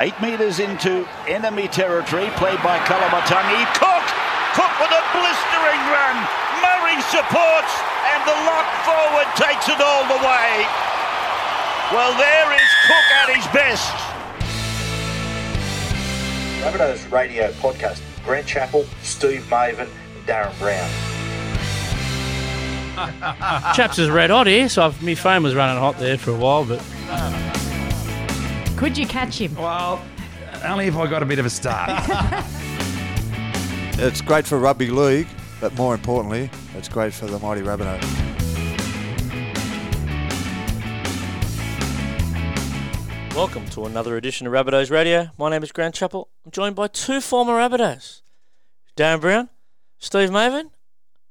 Eight metres into enemy territory, played by Koloamatangi. Cook! Cook with a blistering run. Murray supports, and the lock forward takes it all the way. Well, there is Cook at his best. Rabbitohs Radio Podcast. Grant Chappell, Steve Mavin, and Darren Brown. Chaps is red hot here, so I've, my phone was running hot there for a while, but ah. Could you catch him? Well, only if I got a bit of a start. It's great for rugby league, but more importantly, it's great for the mighty Rabbitohs. welcome to another edition of Rabbitohs Radio. My name is Grant Chappell. I'm joined by two former Rabbitohs, Darren Brown, Steve Mavin.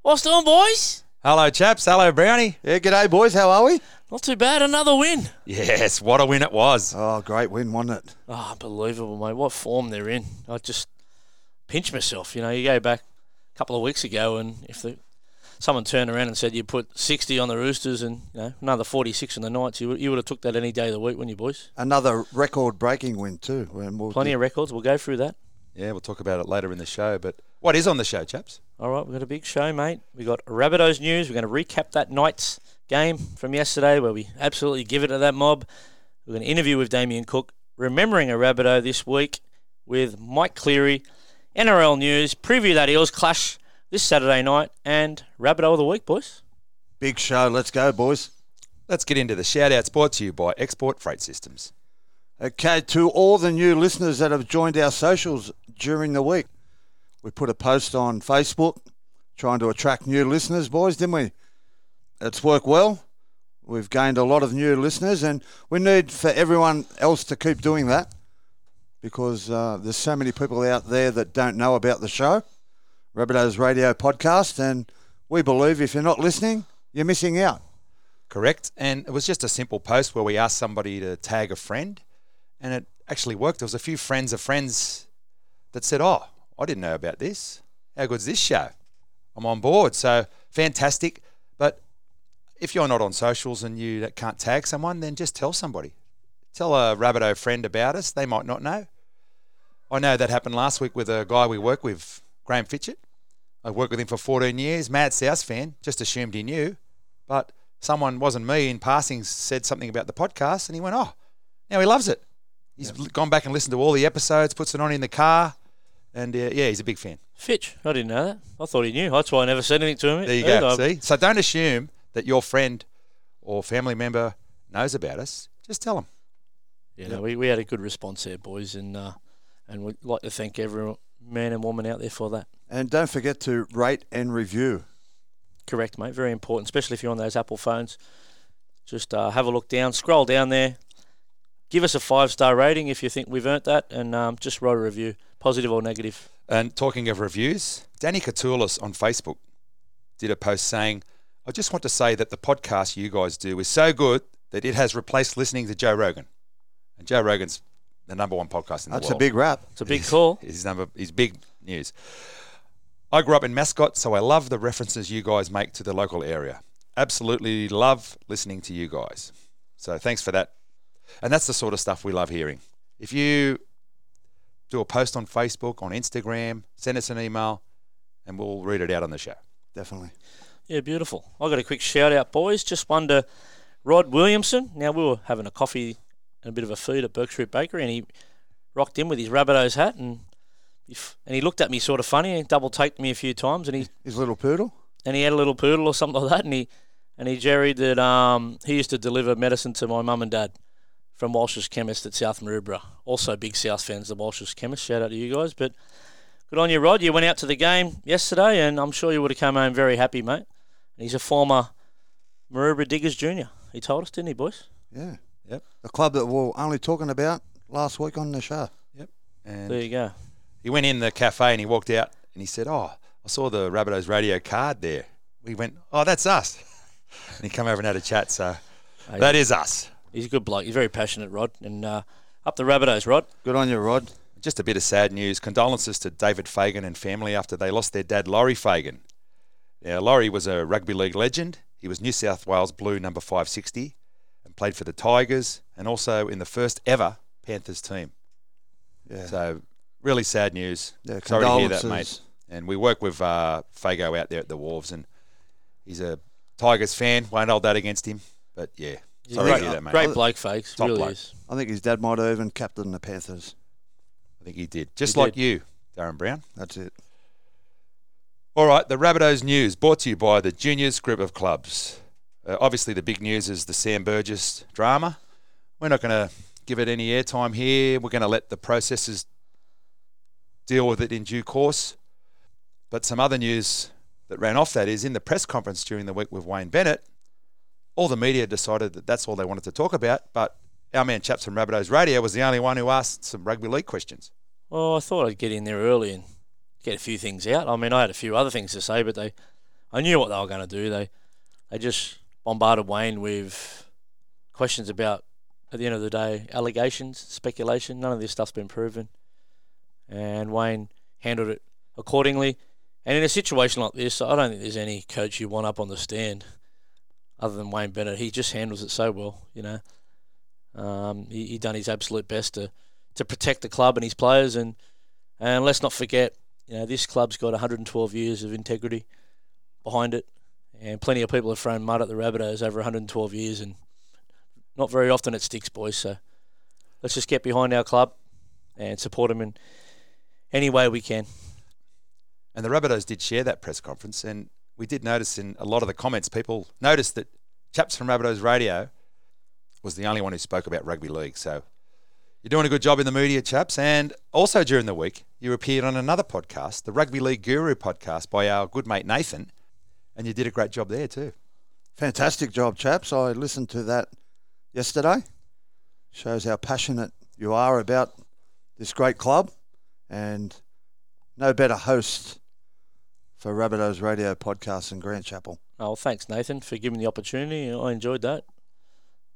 What's doing, boys? Hello, chaps. Hello, Brownie. Yeah, g'day boys, how are we? Not too bad. Another win. Yes, what a win it was. Oh, great win, wasn't it? Oh, unbelievable, mate. What form they're in. I just pinch myself. You know, you go back a couple of weeks ago, and if the, someone turned around and said you put 60 on the Roosters and you know another 46 on the Knights, you would, you would have took that any day of the week, wouldn't you, boys? Another record-breaking win too. We'll Plenty of records. We'll go through that. Yeah, we'll talk about it later in the show. But what is on the show, chaps? All right, we've got a big show, mate. We've got Rabbitohs news. We're going to recap that Knights game from yesterday where we absolutely give it to that mob. We're going to interview with Damien Cook, remembering a Rabbitoh this week with Mike Cleary, NRL news, preview that Eels clash this Saturday night, and Rabbitoh of the week, boys. Big show. Let's go, boys. Let's get into the shout outs brought to you by Export Freight Systems. Okay, to all the new listeners that have joined our socials during the week, we put a post on Facebook trying to attract new listeners, boys, didn't we? It's worked well. We've gained a lot of new listeners, and we need for everyone else to keep doing that because uh, there's so many people out there that don't know about the show, Rabbitohs Radio Podcast, and we believe if you're not listening, you're missing out. Correct. And it was just a simple post where we asked somebody to tag a friend, and it actually worked. There was a few friends of friends that said, "Oh, I didn't know about this. How good's this show? I'm on board." So fantastic. But if you're not on socials and you can't tag someone, then just tell somebody. Tell a Rabbitoh friend about us. They might not know. I know that happened last week with a guy we work with, Graham Fitchett. I worked with him for 14 years. Mad South fan. Just assumed he knew, but someone wasn't me in passing said something about the podcast, and he went, "Oh, now he loves it." He's gone back and listened to all the episodes, puts it on in the car, and uh, yeah, he's a big fan. Fitch, I didn't know that. I thought he knew. That's why I never said anything to him. There you either. go. See, so don't assume that your friend or family member knows about us. Just tell them. Yeah, no, we, we had a good response there, boys, and uh, and we'd like to thank every man and woman out there for that. And don't forget to rate and review. Correct, mate. Very important, especially if you're on those Apple phones. Just uh, have a look down, scroll down there, give us a five star rating if you think we've earned that, and um, just write a review, positive or negative. And talking of reviews, Danny Katoulis on Facebook did a post saying, I just want to say that the podcast you guys do is so good that it has replaced listening to Joe Rogan. And Joe Rogan's the number one podcast in the world. That's a big rap. It's a big call. His number is big news. I grew up in Mascot, so I love the references you guys make to the local area. Absolutely love listening to you guys. So thanks for that. And that's the sort of stuff we love hearing. If you do a post on Facebook, on Instagram, send us an email, and we'll read it out on the show. Definitely. Yeah, beautiful. I got a quick shout out, boys. Just one to Rod Williamson. Now we were having a coffee and a bit of a food at Berkshire Bakery, and he rocked in with his Rabbitohs hat, and he and he looked at me sort of funny, and double taked me a few times, and he His little poodle. and he had a little poodle or something like that, and he and he jerried that um, he used to deliver medicine to my mum and dad from Walsh's Chemist at South Maroubra. Also big South fans, the Walsh's Chemist. Shout out to you guys, but good on you, Rod. You went out to the game yesterday, and I'm sure you would have come home very happy, mate. And he's a former Maroubra Diggers junior. He told us, didn't he, boys? Yeah. Yep. The club that we were only talking about last week on the show. And There you go. he went in the cafe and he walked out and he said, Oh, I saw the Rabbitohs radio card there. We went, Oh, that's us. And he come over and had a chat. So Hey, that is us. He's a good bloke. He's very passionate, Rod. And uh, up the Rabbitohs, Rod. Good on you, Rod. Just a bit of sad news. Condolences to David Fagan and family after they lost their dad, Laurie Fagan. Now, Laurie was a rugby league legend. He was New South Wales Blue number 560 and played for the Tigers and also in the first ever Panthers team. Yeah. So really sad news. Yeah, Sorry to hear that, mate. And we work with uh, Fago out there at the Wharves, and he's a Tigers fan. Won't hold that against him. But yeah, He's sorry a great, that, mate. great bloke, fakes. Top really bloke. is. I think his dad might have even captained the Panthers. I think he did. Just He like did. you, Darren Brown. That's it. All right, the Rabbitohs news brought to you by the Juniors Group of Clubs. Uh, obviously, the big news is the Sam Burgess drama. We're not going to give it any airtime here. We're going to let the processes deal with it in due course. But some other news that ran off that is in the press conference during the week with Wayne Bennett, all the media decided that that's all they wanted to talk about. But our man Chaps from Rabbitohs Radio was the only one who asked some rugby league questions. Well, I thought I'd get in there early and get a few things out. I mean, I had a few other things to say, but they, I knew what they were going to do. They, they just bombarded Wayne with questions about, at the end of the day, allegations, speculation. None of this stuff's been proven, and Wayne handled it accordingly. And in a situation like this, I don't think there's any coach you want up on the stand, other than Wayne Bennett. He just handles it so well, you know. Um, he, he done his absolute best to to protect the club and his players. And and let's not forget, you know, this club's got 112 years of integrity behind it, and plenty of people have thrown mud at the Rabbitohs over 112 years, and not very often it sticks, boys. So let's just get behind our club and support them in any way we can. And the Rabbitohs did share that press conference, and we did notice in a lot of the comments, people noticed that Chaps from Rabbitohs Radio was the only one who spoke about rugby league. So you're doing a good job in the media, Chaps. And also during the week, you appeared on another podcast, the Rugby League Guru podcast by our good mate Nathan, and you did a great job there too. Fantastic job, chaps. I listened to that yesterday. Shows how passionate you are about this great club, and no better host for Rabbitohs Radio podcast in Grant Chappell. Oh, well, thanks, Nathan, for giving me the opportunity. I enjoyed that.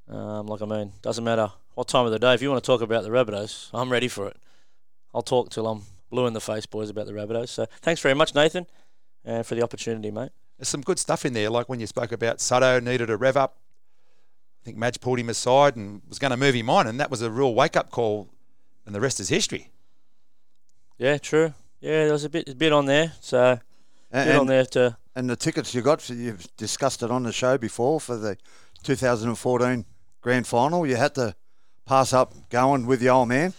Um, like I mean, doesn't matter what time of the day. If you want to talk about the Rabbitohs, I'm ready for it. I'll talk till I'm blue in the face, boys, about the Rabbitohs. So thanks very much, Nathan, and for the opportunity, mate. There's some good stuff in there, like when you spoke about Sutto needed a rev up. I think Madge pulled him aside and was going to move him on, and that was a real wake up call, and the rest is history. Yeah, true. Yeah, there was a bit, a bit on there. So And, bit on there to. and the tickets you got, for, you've discussed it on the show before for the 2014 grand final. You had to pass up going with the old man.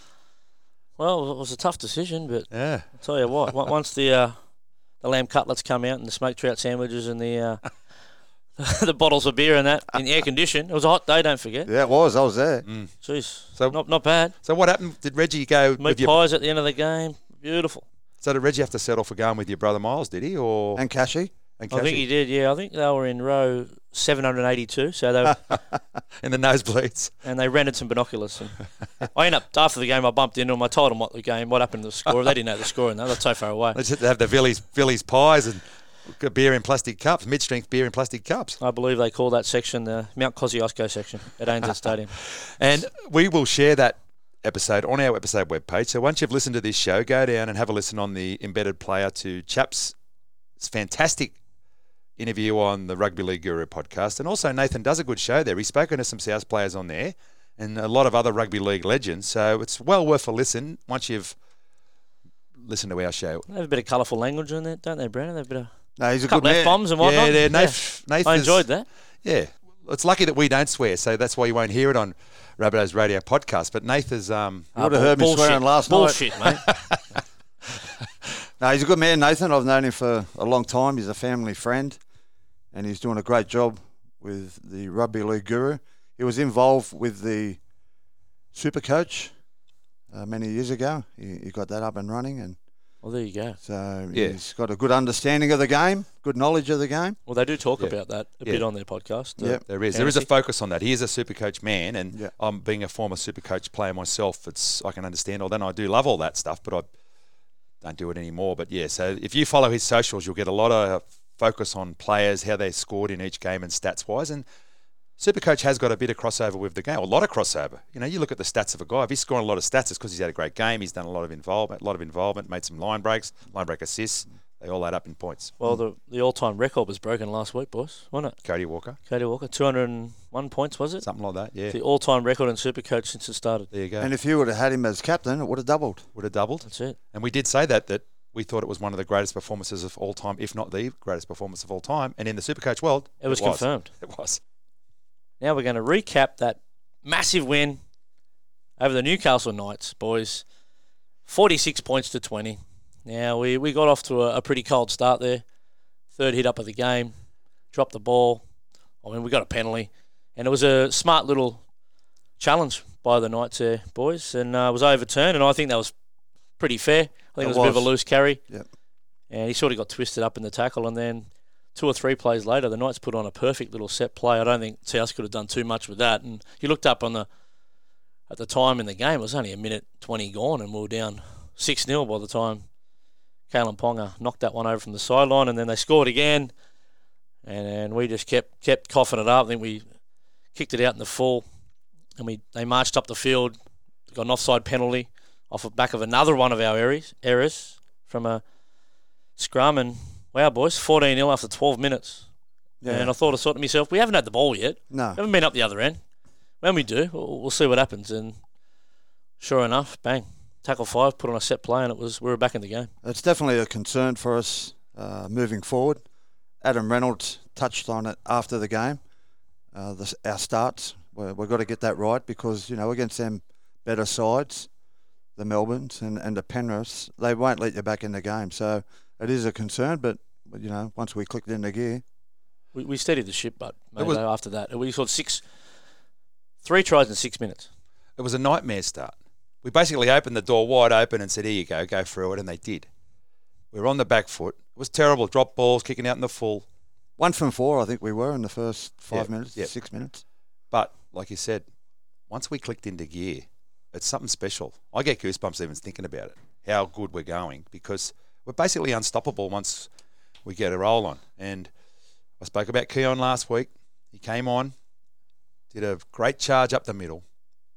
Well, it was a tough decision, but Yeah. I'll tell you what. Once the uh, the lamb cutlets come out and the smoked trout sandwiches and the uh, the bottles of beer and that in the air condition, it was a hot day. Don't forget. Yeah, it was. I was there. Jeez, So- not not bad. So what happened? Did Reggie go Meat with your? pies at the end of the game, beautiful. So did Reggie have to settle for going with your brother Miles? Did he or And Cashy. and I think he did. Yeah, I think they were in row 782. So they were, in the nosebleeds? and they rented some binoculars. And I ended up after the game. I bumped into them. I told them what the game, what happened to the score. They didn't know the score, and they were so far away. Let's have the Villi's Villi's pies and beer in plastic cups, mid strength beer in plastic cups. I believe they call that section the Mount Kosciuszko section at ANZ Stadium. And we will share that episode on our episode webpage. So once you've listened to this show, go down and have a listen on the embedded player to Chaps' fantastic interview on the Rugby League Guru podcast. And also Nathan does a good show there. He's spoken to some South players on there and a lot of other rugby league legends. So it's well worth a listen once you've listened to our show. They have a bit of colourful language in there, don't they, Brandon? They have a bit of No, he's a good couple man. F bombs and whatnot. Yeah, there, Nath, Nath I enjoyed that. Yeah. It's lucky that we don't swear, so that's why you won't hear it on Rabbitohs Radio podcast. But Nathan's is um, You would have heard me swearing last night. Bullshit, mate. No, he's a good man, Nathan. I've known him for a long time. He's a family friend, and he's doing a great job with the Rugby League Guru. He was involved with the Super Coach uh, many years ago. He, he got that up and running, and Well, there you go. so Yeah. he's got a good understanding of the game, good knowledge of the game. Well, they do talk Yeah. about that a Yeah. bit on their podcast. uh, Yep. There is. There is a focus on that. He is a super coach man, and Yeah. I'm being a former super coach player myself. It's I can understand all that. and I do love all that stuff, but I don't do it anymore. But yeah, so if you follow his socials, you'll get a lot of focus on players, how they scored in each game, and stats wise. And Supercoach has got a bit of crossover with the game, a lot of crossover. You know, you look at the stats of a guy. If he's scoring a lot of stats, it's because he's had a great game. He's done a lot of involvement, a lot of involvement, made some line breaks, line break assists. they all add up in points. Well, the the all time record was broken last week, boys, wasn't it? Cody Walker, Cody Walker, 201 points, was it? something like that. Yeah, The all time record in Supercoach since it started. there you go. And if you would have had him as captain, it would have doubled. Would have doubled. That's it. And we did say that that we thought it was one of the greatest performances of all time, if not the greatest performance of all time. And in the Supercoach world, It was confirmed. It was. Now we're going to recap that massive win over the Newcastle Knights, boys. 46 points to 20. Now, we, we got off to a, a pretty cold start there. Third hit up of the game, dropped the ball. I mean, we got a penalty. And it was a smart little challenge by the Knights there, boys, and uh, was overturned. And I think that was pretty fair. I think it It was, a bit of a loose carry. Yep. And he sort of got twisted up in the tackle. And then two or three plays later, the Knights put on a perfect little set play. I don't think South could have done too much with that. And you looked up on the at the time in the game, it was only a minute 20 gone, and we were down 6 0 by the time Kalyn Ponga knocked that one over from the sideline, and then they scored again. And, and we just kept kept coughing it up. I think we kicked it out in the full, and we they marched up the field, got an offside penalty off the back of another one of our errors, errors from a scrum. And wow, boys, 14 0 after 12 minutes. Yeah. And I thought I thought to myself, we haven't had the ball yet. No. We haven't been up the other end. When we do, we'll, we'll see what happens. And sure enough, bang, tackle five, put on a set play, and it was we were back in the game. It's definitely a concern for us uh, moving forward. Adam Reynolds touched on it after the game. Uh, the, our starts, we- we've got to get that right because, you know, against them better sides, the Melbournes and, and the Penriths, they won't let you back in the game. So it is a concern, but, but you know, once we clicked into gear, We, we steadied the ship, but It was- after that, we scored six, three tries in six minutes. It was a nightmare start. We basically opened the door wide open and said, "Here you go, go through it," and they did. We were on the back foot. It was terrible. Drop balls, kicking out in the full. one from four, I think we were in the first five Yep, minutes, yep. six minutes. But like you said, once we clicked into gear, it's something special. I get goosebumps even thinking about it. How good we're going because we're basically unstoppable once we get a roll on. And I spoke about Keaon last week. He came on, did a great charge up the middle,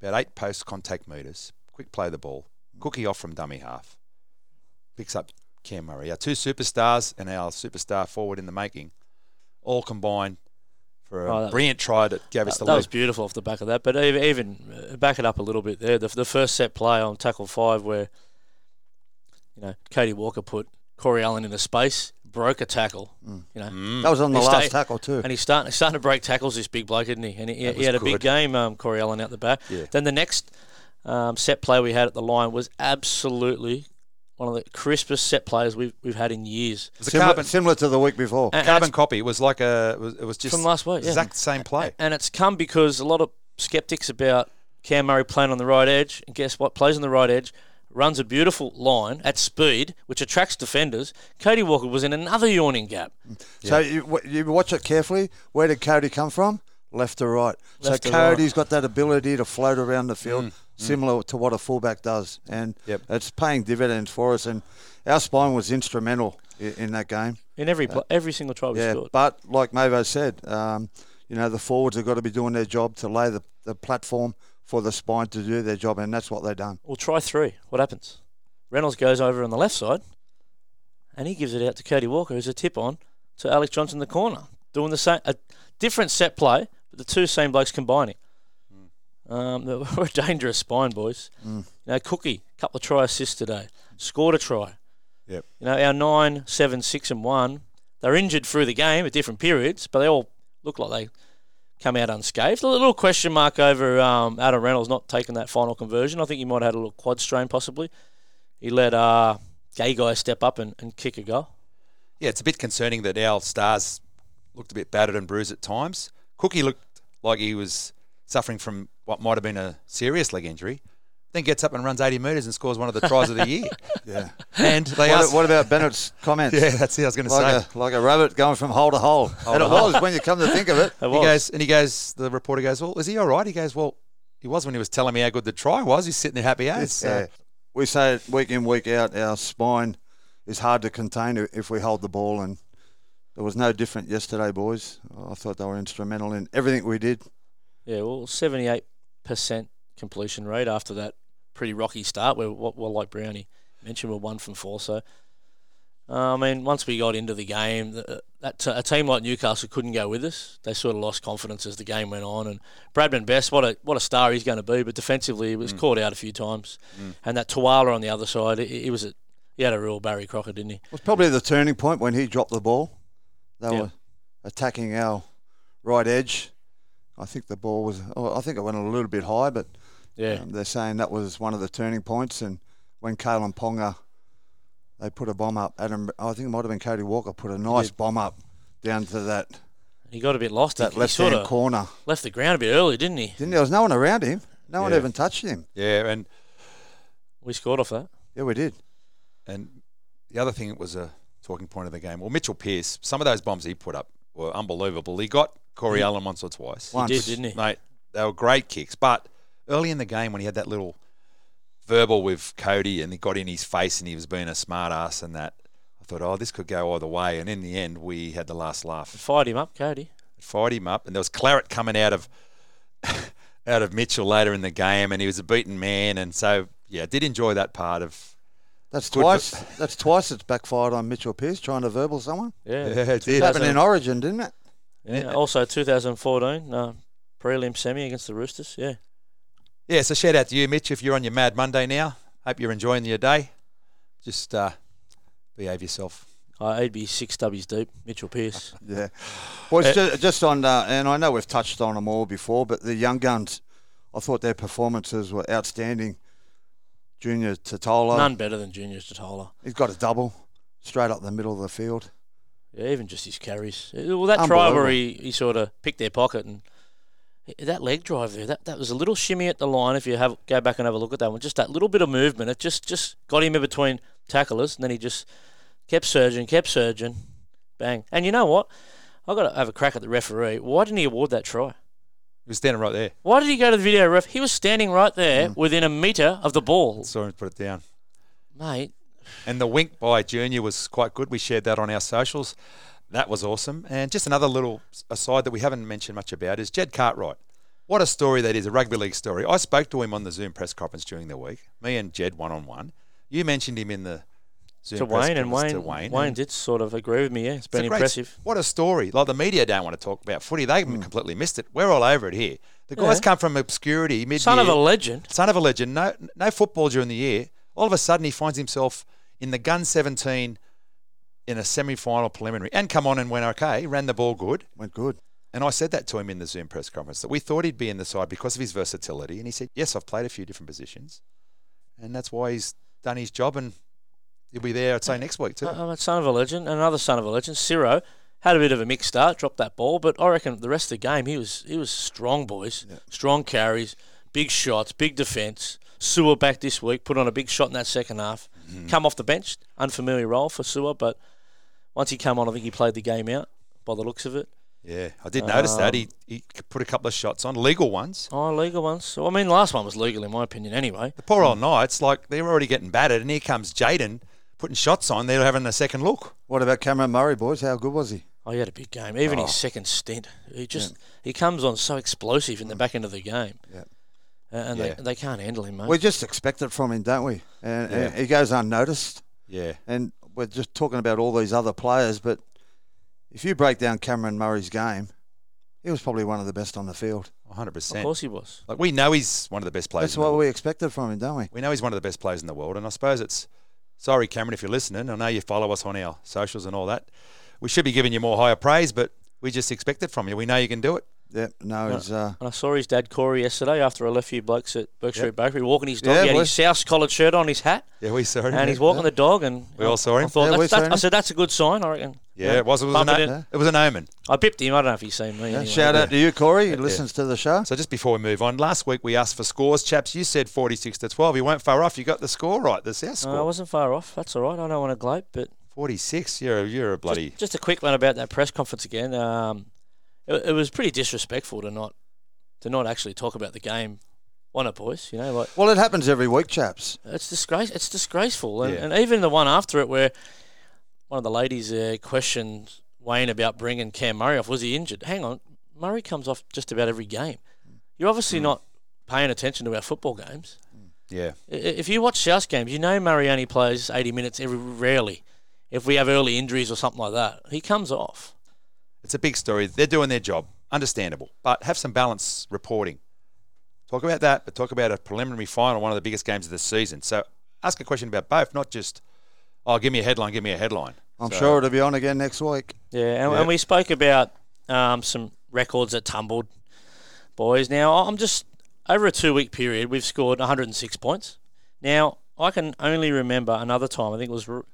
about eight post contact meters, quick play the ball, cookie off from dummy half, picks up Cam Murray. Our two superstars and our superstar forward in the making, all combined for a Oh, brilliant try that gave us That, the that lead. was beautiful off the back of that. But even, even uh, back it up a little bit there. The, the first set play on tackle five, where you know Cody Walker put Corey Allen into space, broke a tackle. You know, Mm. That was on the He last stayed- tackle, too. and he's starting he's starting to break tackles. This big bloke, isn't he? And he, That he was had a good. big game. Um, Corey Allen out the back. Yeah. Then the next um, set play we had at the line was absolutely one of the crispest set plays we've we've had in years. It was a Similar, carbon, similar to the week before. And- and carbon it's- copy. It was like a. It was, it was just From last week, yeah. Exact same play. And it's come because a lot of skeptics about Cam Murray playing on the right edge. And guess what? Plays on the right edge, runs a beautiful line at speed, which attracts defenders. Cody Walker was in another yawning gap. So you, you watch it carefully. Where did Cody come from? Left to right. Left so to right. Cody's got that ability to float around the field, similar to what a fullback does, and Yep. it's paying dividends for us. And our spine was instrumental in, in that game. In every pl- every single try we yeah, scored. but like Mavo said, um, you know the forwards have got to be doing their job to lay the, the platform for the spine to do their job, and that's what they've done. We'll try three. What happens? Reynolds goes over on the left side, and he gives it out to Cody Walker, who's a tip on to Alex Johnson in the corner, doing the same, a different set play, but the two same blokes combining. Um, we're a dangerous spine, boys. You know, Cookie, couple of try assists today, scored a try. Yep. You know, our nine, seven, six, and one. They're injured through the game at different periods, but they all look like they come out unscathed. A little question mark over um, Adam Reynolds not taking that final conversion. I think he might have had a little quad strain possibly. He let uh, Gagai step up and, and kick a goal. Yeah, it's a bit concerning that our stars looked a bit battered and bruised at times. Cookie looked like he was suffering from what might have been a serious leg injury. Then gets up and runs 80 metres and scores one of the tries of the year. Yeah. And they What, asked, what about Bennett's comments? yeah, that's it. I was going to Like say. a, like a rabbit going from hole to hole. and it was when you come to think of it. It He was. goes and he goes. The reporter goes, "Well, is he all right?" He goes, "Well, he was when he was telling me how good the try was. He's sitting there happy as." So, Yeah. We say it week in, week out, our spine is hard to contain if we hold the ball, and there was no different yesterday, boys. I thought they were instrumental in everything we did. Yeah, well, seventy-eight percent completion rate after that pretty rocky start. Where, well, like Brownie mentioned, we're one from four. So Uh, I mean, once we got into the game, th- that t- a team like Newcastle couldn't go with us. They sort of lost confidence as the game went on. And Bradman Best, what a what a star he's going to be, but defensively he was caught out a few times. And that Tuala on the other side, he, he was a, he had a real Barry Crocker, didn't he? It was probably the turning point when he dropped the ball. They Yeah. were attacking our right edge. I think the ball was. Oh, I think it went a little bit high, but Yeah. um, they're saying that was one of the turning points. And when Kalyn Ponga, they put a bomb up. Adam, I think it might have been Cody Walker, put a nice bomb up down to that He got a bit lost. that he, he left sort hand of corner. left the ground a bit early, didn't he? Didn't there was no one around him. No one even touched him. Yeah, and We scored off that. Yeah, we did. and the other thing that was a talking point of the game. Well, Mitchell Pearce, some of those bombs he put up were unbelievable. He got Corey Allen once or twice. Once. He did, didn't he? Mate, they were great kicks. But early in the game, when he had that little verbal with Cody and he got in his face and he was being a smart ass and that, I thought, oh, this could go either way. And in the end, we had the last laugh. Fired him up, Cody. Fired him up, and there was claret coming out of out of Mitchell later in the game, and he was a beaten man. And so, yeah, I did enjoy that part of. That's Good twice. that's twice it's backfired on Mitchell Pearce trying to verbal someone. Yeah. Yeah, it did. Happened in Origin, didn't it? Yeah. Also, 2014 uh, prelim semi against the Roosters. Yeah. Yeah, so shout out to you, Mitch, if you're on your Mad Monday now. Hope you're enjoying your day. Just uh, behave yourself. Uh, he'd be six W's deep, Mitchell Pearce. Yeah. Boys, ju- just on, uh, and I know we've touched on them all before, but the young guns, I thought their performances were outstanding. Junior Tatola, None better than Junior Statola. he's got a double straight up the middle of the field. Yeah, even just his carries. Uh, Well, that try where he, he sort of picked their pocket and that leg drive there, that, that was a little shimmy at the line. If you have go back and have a look at that one, just that little bit of movement, it just just got him in between tacklers, and then he just kept surging, kept surging, bang. And you know what? I got to have a crack at the referee. Why didn't he award that try? He was standing right there. Why did he go to the video ref? He was standing right there hmm. within a meter of the ball, Saw him put it down. mate. And the wink by Junior was quite good. We shared that on our socials. That was awesome. And just another little aside that we haven't mentioned much about is Jed Cartwright. What a story that is, a rugby league story. I spoke to him on the Zoom press conference during the week, me and Jed one on one. You mentioned him in the Zoom To press Wayne and Wayne, Wayne. Wayne did sort of agree with me. Yeah, it's it's been great- impressive. What a story. Like the media don't want to talk about footy. They Hmm. completely missed it. We're all over it here. The guys Yeah. come from obscurity, mid Son of a legend. son of a legend, no no football during the year. All of a sudden, he finds himself in the gun 17 in a semi-final preliminary, and come on and went okay, ran the ball good. Went good. And I said that to him in the Zoom press conference that we thought he'd be in the side because of his versatility, and he said, "Yes, I've played a few different positions, and that's why he's done his job, and he'll be there, I'd say, next week too." Uh, son of a legend, another son of a legend. Ciro had a bit of a mixed start, dropped that ball, but I reckon the rest of the game he was he was strong, boys. Strong carries, big shots, big defence. Su'A back this week, put on a big shot in that second half. Mm-hmm. Come off the bench, unfamiliar role for Su'A, but once he came on, I think he played the game out by the looks of it. yeah, I did notice that Um, he he put a couple of shots on, legal ones. Oh, legal ones. So I mean, last one was legal in my opinion, anyway. The poor old Knights, like they're already getting battered, and here comes Jaden putting shots on. They're having a second look. What about Cameron Murray, boys? How good was he? Oh, he had a big game. Even Oh. his second stint, he just he comes on so explosive in the back end of the game. Yeah. Uh, and Yeah. they, they can't handle him, mate. We just expect it from him, don't we? And, and he goes unnoticed. Yeah, And we're just talking about all these other players, but if you break down Cameron Murray's game, he was probably one of the best on the field. 100%. of course he was. Like we know he's one of the best players. That's in the what we expected from him, don't we? we know he's one of the best players in the world, and I suppose it's sorry, Cameron, if you're listening. I know you follow us on our socials and all that. We should be giving you more higher praise, but we just expect it from you. We know you can do it. Yeah, no, he's uh, And I saw his dad Corey yesterday after I left you blokes at Bourke Street Bakery walking his dog. Yeah, he had boy. his South collared shirt on, his hat, Yeah, we saw him. and he's walking the dog. And We all saw him. I him. thought Yeah, we that's, saw that's, him. I said that's a good sign. I reckon. Yeah, it was. It was, Bump an, it o- in. it was an omen. I pipped him. I don't know if he's seen me. yeah, anyway. shout out to you, Corey. He listens to the show. So just before we move on, last week we asked for scores, chaps. You said 46 to 12. You weren't far off. You got the score right. The South Uh, I wasn't far off. That's all right. I don't want to gloat, but 46. You're a, you're a bloody. Just, just a quick one about that press conference again. Um, it, it was pretty disrespectful to not to not actually talk about the game. Why not, boys? You know, like Well, it happens every week, chaps. it's disgrace. It's disgraceful, and, Yeah. and even the one after it, where one of the ladies uh, questioned Wayne about bringing Cam Murray off. Was he injured? Hang on, Murray comes off just about every game. You're obviously not paying attention to our football games. yeah. If you watch South games, you know Murray only plays 80 minutes every rarely. if we have early injuries or something like that, he comes off. It's a big story. They're doing their job. Understandable. But have some balance reporting. Talk about that, but talk about a preliminary final, one of the biggest games of the season. So ask a question about both, not just, oh, give me a headline, give me a headline. I'm So- sure it'll be on again next week. Yeah, and, Yeah. and we spoke about um, some records that tumbled, boys. Now, I'm just over a two week period, we've scored 106 points. Now, I can only remember another time, I think it was r-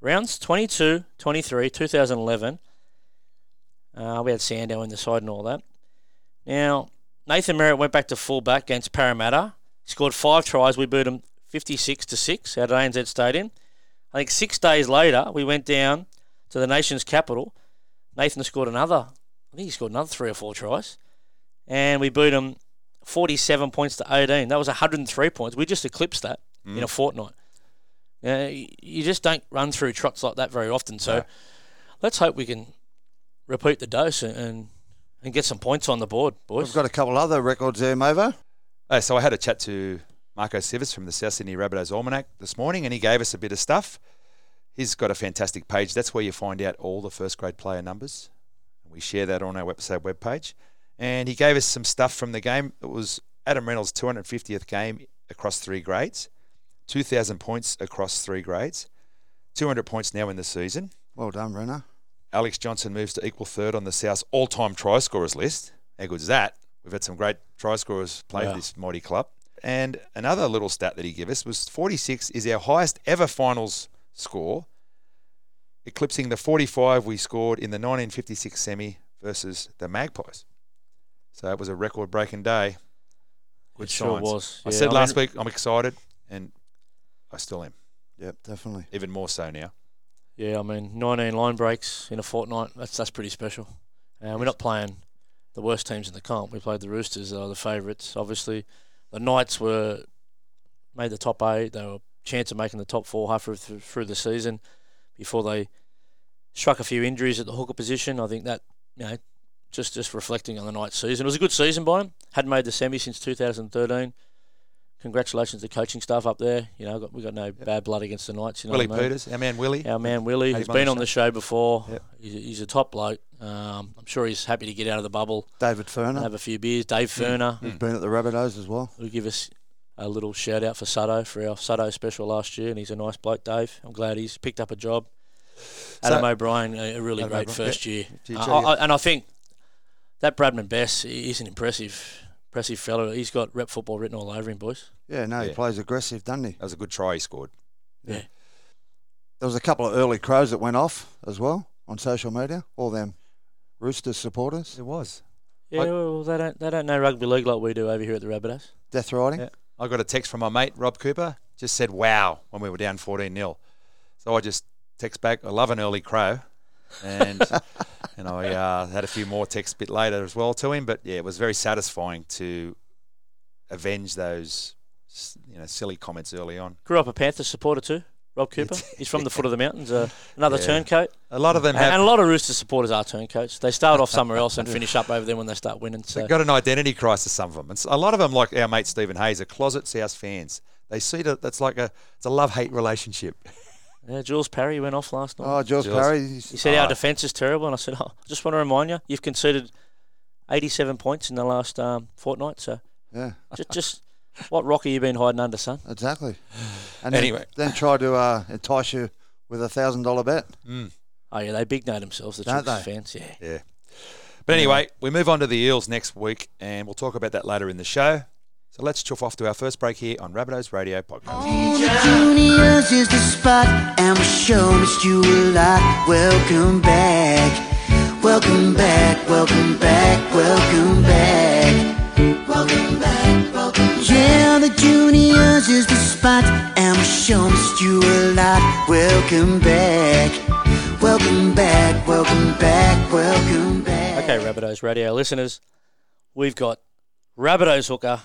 rounds 22, 23, 2011. Uh, we had Sandow in the side and all that. Now, Nathan Merritt went back to fullback against Parramatta. Scored five tries. We beat him 56 to 6 at ANZ Stadium. I think six days later, we went down to the nation's capital. Nathan scored another, I think he scored another three or four tries. And we beat him 47 points to 18. That was 103 points. We just eclipsed that in a fortnight. Uh, y- you just don't run through trots like that very often. So No. let's hope we can repeat the dose and, and, and get some points on the board, boys. We've got a couple other records there, Mavo. Oh, so I had a chat to Marco Sivas from the South Sydney Rabbitohs Almanac this morning, and he gave us a bit of stuff. He's got a fantastic page. That's where you find out all the first grade player numbers. We share that on our website webpage. And he gave us some stuff from the game. It was Adam Reynolds' 250th game across three grades, 2,000 points across three grades, 200 points now in the season. Well done, Renner. Alex Johnson moves to equal third on the South's all-time try scorers list. How good is that? We've had some great try scorers play Yeah. for this mighty club. And another little stat that he gave us was 46 is our highest ever finals score, eclipsing the 45 we scored in the 1956 semi versus the Magpies. So it was a record-breaking day. Good It sure was. I said I last week I'm excited, and I still am, Yep, definitely. even more so now. Yeah, I mean, 19 line breaks in a fortnight. That's that's pretty special. Uh, we're not playing the worst teams in the comp. We played the Roosters, uh, the favourites. Obviously, the Knights were made the top eight. They were chance of making the top four halfway through, through the season before they struck a few injuries at the hooker position. I think that you know, just just reflecting on the Knights' season, it was a good season by them. Hadn't made the semi since 2013. Congratulations to the coaching staff up there. You know, got, we got no bad blood against the Knights. You know Willie I mean? Peters, our man Willie. Our man Willie, who's been on the show before. Yep. He's, a, he's a top bloke. Um, I'm sure he's happy to get out of the bubble David Furner. have a few beers. Dave Furner He's been at the Rabbitohs as well. will give us a little shout out for Sutto for our Sutto special last year, and he's a nice bloke, Dave. I'm glad he's picked up a job. Adam O'Brien, a, really Adam great O'Brien, first year. Uh, I- and I think that Bradman Best is an impressive, impressive fellow. He's got rep football written all over him, boys. Yeah, no, he Yeah. plays aggressive, doesn't he? That was a good try he scored. Yeah. There was a couple of early crows that went off as well on social media. All them Roosters supporters. It was. Yeah, I- well, they don't they don't know rugby league like we do over here at the Rabbitohs. Death riding. Yeah. I got a text from my mate Rob Cooper. Just said "Wow" when we were down fourteen 0 So I just text back. I love an early crow, and and I uh, had a few more texts a bit later as well to him. But yeah, it was very satisfying to avenge those you know silly comments early on. Grew up a Panthers supporter too. Rob Cooper. He's from the foot of the mountains. Uh, another Yeah. turncoat. A lot of them And, and a lot of Rooster supporters are turncoats. They start off somewhere else and finish up over there when they start winning. So They've got an identity crisis. Some of them, and a lot of them, like our mate Stephen Hayes, are closet South fans. They see that that's like a it's a love hate relationship. yeah, Jules Parry went off last night. Oh, George Jules. Parry. he said oh. our defence is terrible, and I said, oh, I just want to remind you, you've conceded 87 points in the last um, fortnight. So Yeah, just, just what rock have you been hiding under, son? exactly. And Anyway. then, then try to uh, entice you with a thousand dollar bet. Oh yeah, they big know themselves, the Don't Chooks they? fans. Yeah. Yeah. But anyway, we move on to the Eels next week, and we'll talk about that later in the show. So let's chuff off to our first break here on Rabbitohs Radio Podcast. Juniors is the spot, and we sure missed you a lot. Welcome back, welcome back, welcome back, welcome back, welcome back, welcome back. Yeah, the juniors is the spot, and we sure missed you a lot. Welcome back, welcome back, welcome back, welcome back. Okay, Rabbitohs Radio listeners, we've got Rabbitohs hooker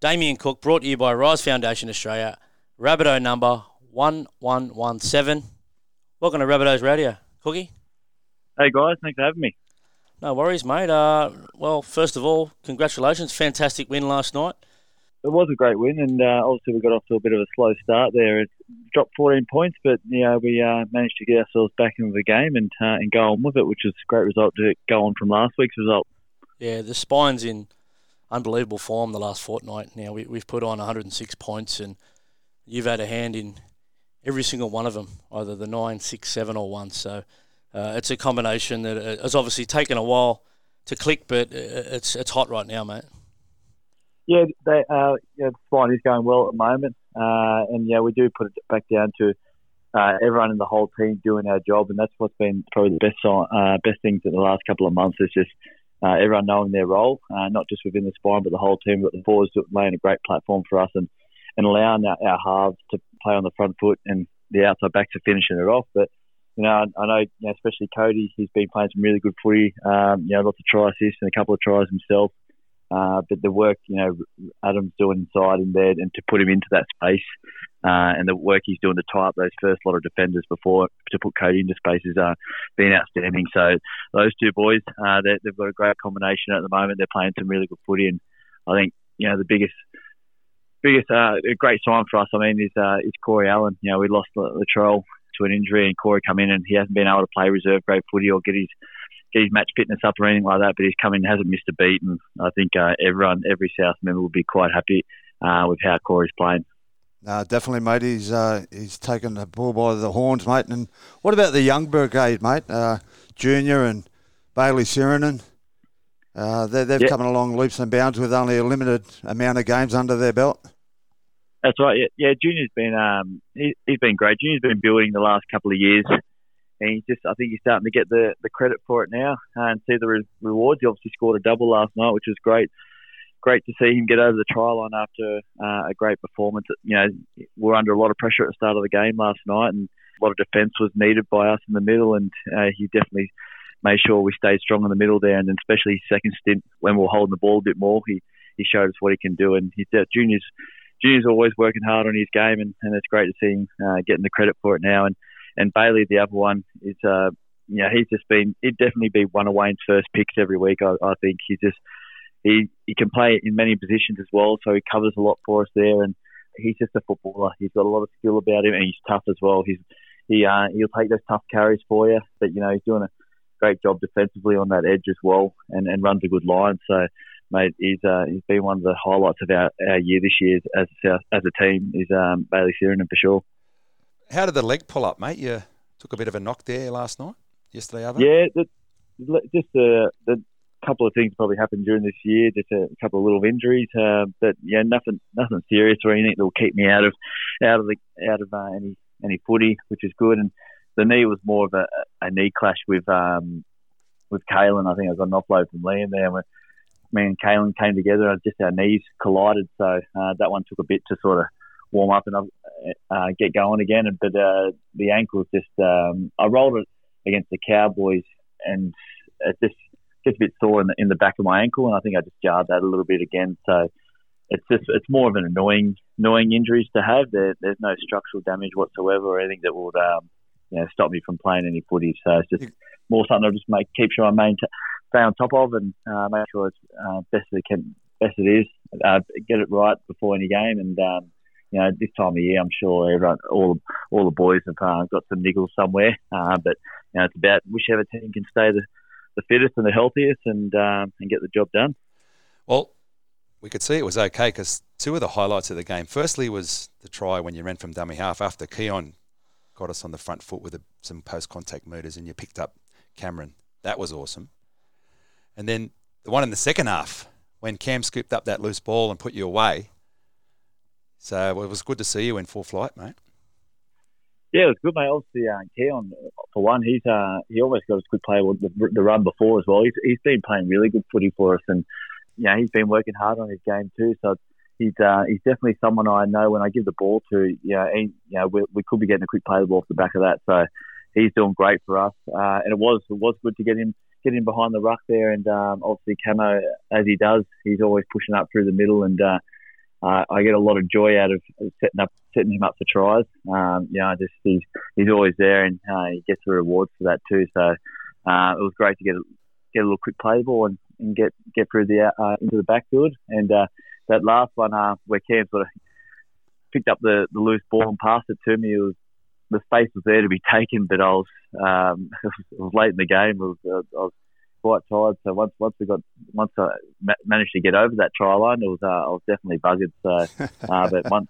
Damien Cook, brought to you by Rise Foundation Australia. Rabbitoh number one one one seven. Welcome to Rabbitohs Radio, Cookie. Hey guys, thanks for having me. No worries, mate. Uh, well, first of all, congratulations, fantastic win last night. it was a great win, and uh, obviously we got off to a bit of a slow start there. It dropped 14 points, but you know we uh, managed to get ourselves back into the game and uh, and go on with it, which was a great result to go on from last week's result. Yeah, the spine's in unbelievable form the last fortnight. Now we, we've put on 106 points, and you've had a hand in every single one of them, either the nine, six, seven, or one. So uh, it's a combination that uh, has obviously taken a while to click, but uh, it's it's hot right now, mate. Yeah, they, uh, yeah, the spine is going well at the moment, uh, and yeah, we do put it back down to uh, everyone in the whole team doing our job, and that's what's been probably the best uh, best things in the last couple of months is just uh, everyone knowing their role, uh, not just within the spine, but the whole team. But the forwards laying a great platform for us, and and allowing our, our halves to play on the front foot and the outside backs are finishing it off. But you know, I know, you know, especially Cody, he's been playing some really good footy. Um, you know, lots of try assists and a couple of tries himself. Uh, but the work, you know, Adam's doing inside in there and to put him into that space, uh, and the work he's doing to tie up those first lot of defenders before to put Cody into space has uh, been outstanding. So those two boys, uh, they've got a great combination at the moment. They're playing some really good footy, and I think you know the biggest biggest uh, great sign for us. I mean, is uh, is Corey Allen. You know, we lost Latrell to an injury, and Corey come in and he hasn't been able to play reserve grade footy or get his get his match fitness up or anything like that. But he's come in, hasn't missed a beat, and I think uh, everyone, every South member will be quite happy uh, with how Corey's playing. No, definitely, mate. He's uh, he's taken the bull by the horns, mate. And what about the young brigade, mate? Uh, Junior and Bailey Sironen. Uh, they, have yep. come along leaps and bounds with only a limited amount of games under their belt. That's right. Yeah, yeah Junior's been um, he, has been great. Junior's been building the last couple of years and he's just I think he's starting to get the, the credit for it now and see the re- rewards. He obviously scored a double last night, which was great. Great to see him get over the try line after uh, a great performance. You know, we are under a lot of pressure at the start of the game last night, and a lot of defence was needed by us in the middle, and uh, he definitely made sure we stayed strong in the middle there, and especially his second stint when we are holding the ball a bit more, he he showed us what he can do, and he's uh, juniors. Junior's always working hard on his game, and, and it's great to see him uh, getting the credit for it now. And and Bailey, the other one, is uh, you know he's just been he'd definitely be one of Wayne's first picks every week. I, I think he's just he he can play in many positions as well, so he covers a lot for us there, and he's just a footballer. He's got a lot of skill about him, and he's tough as well. He's he uh, he'll take those tough carries for you, but you know he's doing a great job defensively on that edge as well, and, and runs a good line. So, mate, he's uh, he's been one of the highlights of our, our year this year as as a team is um, Bailey Sironen for sure. How did the leg pull up, mate? You took a bit of a knock there last night, yesterday, other. Yeah, the, just a, the couple of things probably happened during this year. Just a couple of little injuries, uh, but yeah, nothing, nothing serious or anything that will keep me out of, out of the, out of uh, any, any footy, which is good. And the knee was more of a, a knee clash with, um, with Kalyn. I think I got an offload from Liam there. Me and Kalyn came together, and just our knees collided. So uh, that one took a bit to sort of warm up and uh, get going again. But uh, the ankle's just um, I rolled it against the Cowboys and it just gets a bit sore in the, in the back of my ankle, and I think I just jarred that a little bit again. So it's just it's more of an annoying annoying injuries to have. There, there's no structural damage whatsoever or anything that would um, you know stop me from playing any footy. So it's just more something I just make keep sure I maintain stay on top of and uh, make sure it's uh, best it can best it is. Uh, get it right before any game and um, you know, this time of year, I'm sure everyone, all all the boys have uh, got some niggles somewhere. Uh, but you know, it's about whichever team can stay the, the fittest and the healthiest and um, and get the job done. Well, we could see it was okay because two of the highlights of the game. Firstly, was the try when you ran from dummy half after Keaon got us on the front foot with a, some post contact meters, and you picked up Cameron. That was awesome. And then the one in the second half when Cam scooped up that loose ball and put you away so it was good to see you in full flight, mate. Yeah, it was good, mate. Obviously, uh, Keaon, for one, he's uh, he always got a good play with the, the run before as well. He's, he's been playing really good footy for us, and you know, he's been working hard on his game too. So he's uh, he's definitely someone I know when I give the ball to. You know, he, you know, we, we could be getting a quick play the ball off the back of that. So he's doing great for us, uh, and it was it was good to get him get him behind the ruck there. And um, obviously, Camo as he does, he's always pushing up through the middle and. Uh, uh, I get a lot of joy out of setting up setting him up for tries. Um, you know, just he's he's always there and uh, he gets the rewards for that too. So uh, it was great to get a, get a little quick play ball and, and get get through the uh, into the backfield. And uh, that last one uh, where Cam sort of picked up the, the loose ball and passed it to me. It was the space was there to be taken, but I was um, it was late in the game. Was, uh, I was quite tired. So once once we got once I ma- managed to get over that try line, it was uh, I was definitely buggered. So, uh, but once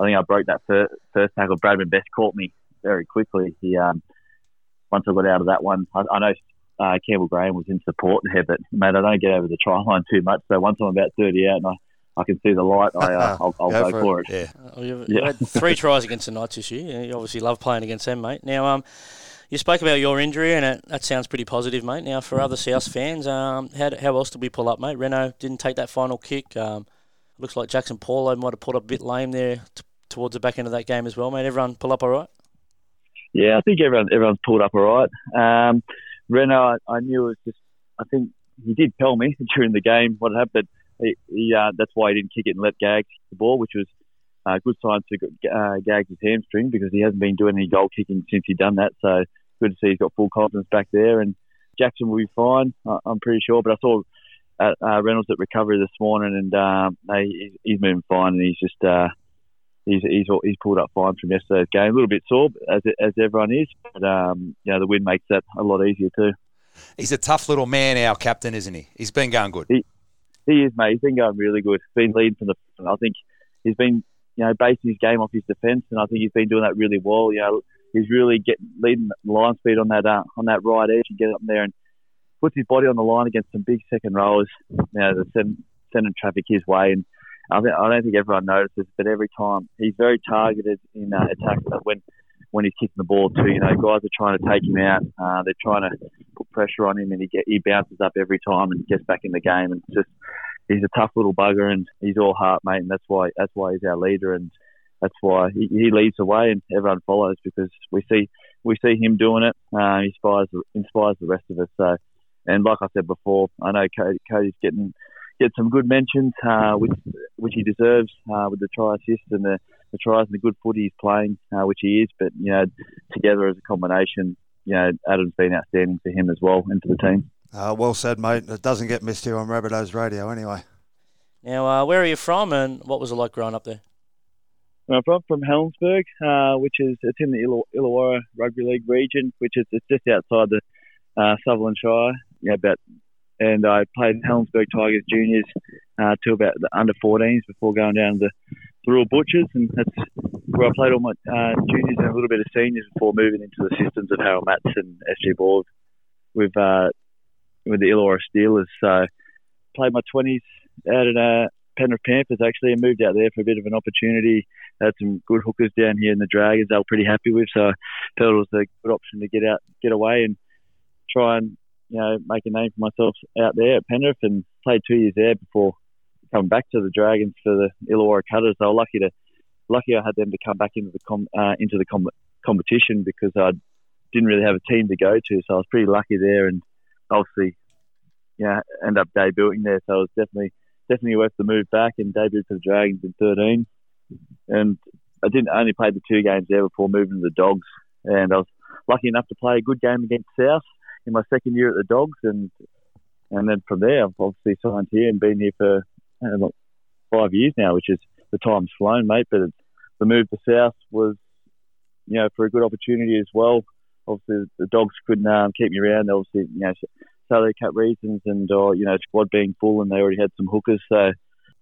I think I broke that first, first tackle, Bradman Best caught me very quickly. He um, once I got out of that one, I, I know uh, Campbell Graham was in support there, but mate, I don't get over the try line too much. So once I'm about 30 out and I, I can see the light, I, uh, I'll, I'll go, Go for for it. Yeah. Oh, you've, Yeah. had three tries against the Knights this year. You obviously love playing against them, mate. Now, um, you spoke about your injury, and it, that sounds pretty positive, mate. Now, for other South fans, um, how, how else did we pull up, mate? Reyno didn't take that final kick. Um, looks like Jaxson Paulo might have up a bit lame there t- towards the back end of that game as well, mate. Everyone pull up all right? Yeah, I think everyone everyone's pulled up all right. Um, Reyno, I, I knew it was just. I think he did tell me during the game what happened. He, he uh, that's why he didn't kick it and let Gags the ball, which was a good sign to uh, Gags' hamstring because he hasn't been doing any goal kicking since he done that. So good to see he's got full confidence back there. And Jaxson will be fine, I- I'm pretty sure. But I saw uh, uh, Reynolds at recovery this morning, and um, no, he's, he's moving fine, and he's just. Uh, He's, he's he's pulled up fine from yesterday's game. A little bit sore, as as everyone is, but um, you know the win makes that a lot easier too. He's a tough little man, our captain, isn't he? He's been going good. He is, mate. He's been going really good. He's been leading from the. front. I think he's been, you know, basing his game off his defence, and I think he's been doing that really well. You know, he's really getting leading line speed on that uh, on that right edge and get up there and puts his body on the line against some big second rowers. You know, the send, sending traffic his way, and I, think, I don't think everyone notices, but every time he's very targeted in uh, attacks. But when when he's kicking the ball too, you know, guys are trying to take him out. Uh, they're trying to put pressure on him, and he get he bounces up every time and gets back in the game. And just he's a tough little bugger, and he's all heart, mate. And that's why that's why he's our leader, and that's why he, he leads the way, and everyone follows because we see we see him doing it. Uh, he inspires inspires the rest of us. So, and like I said before, I know Cody, Cody's getting get some good mentions, uh, which which he deserves uh, with the try assist and the, the tries and the good footy he's playing, uh, which he is. But you know, together as a combination, you know, Adam's been outstanding for him as well and for the team. Uh, well said, mate. It doesn't get missed here on Rabbitohs Radio anyway. Now, uh, where are you from, and what was it like growing up there? I'm from from Helensburgh, uh, which is it's in the Illa- Illawarra Rugby League region, which is it's just outside the uh, Sutherland Shire. Yeah, about and I played Helensburgh Tigers juniors uh, to about the under 14s before going down to the, the Thirroul Butchers, and that's where I played all my uh, juniors and a little bit of seniors before moving into the systems of Harold Matts and SG Balls with uh, with the Illawarra Steelers. So played my 20s out at uh, Penrith Panthers actually, and moved out there for a bit of an opportunity. Had some good hookers down here in the Dragons. They were pretty happy with, so I felt it was a good option to get out, get away, and try and you know make a name for myself out there at Penrith. And played two years there before coming back to the Dragons for the Illawarra Cutters. I was lucky to lucky I had them to come back into the com, uh, into the com- competition because I didn't really have a team to go to, so I was pretty lucky there. And obviously, know, end up debuting there, so it was definitely definitely worth the move back and debuted for the Dragons in 13. And I didn't only play the two games there before moving to the Dogs, and I was lucky enough to play a good game against South in my second year at the Dogs, and and then from there I've obviously signed here and been here for uh, what, five years now, which is the time's flown, mate. But the move to South was, you know, for a good opportunity as well. Obviously, the Dogs couldn't um, keep me around. Obviously, you know, salary cap reasons and or you know squad being full and they already had some hookers. So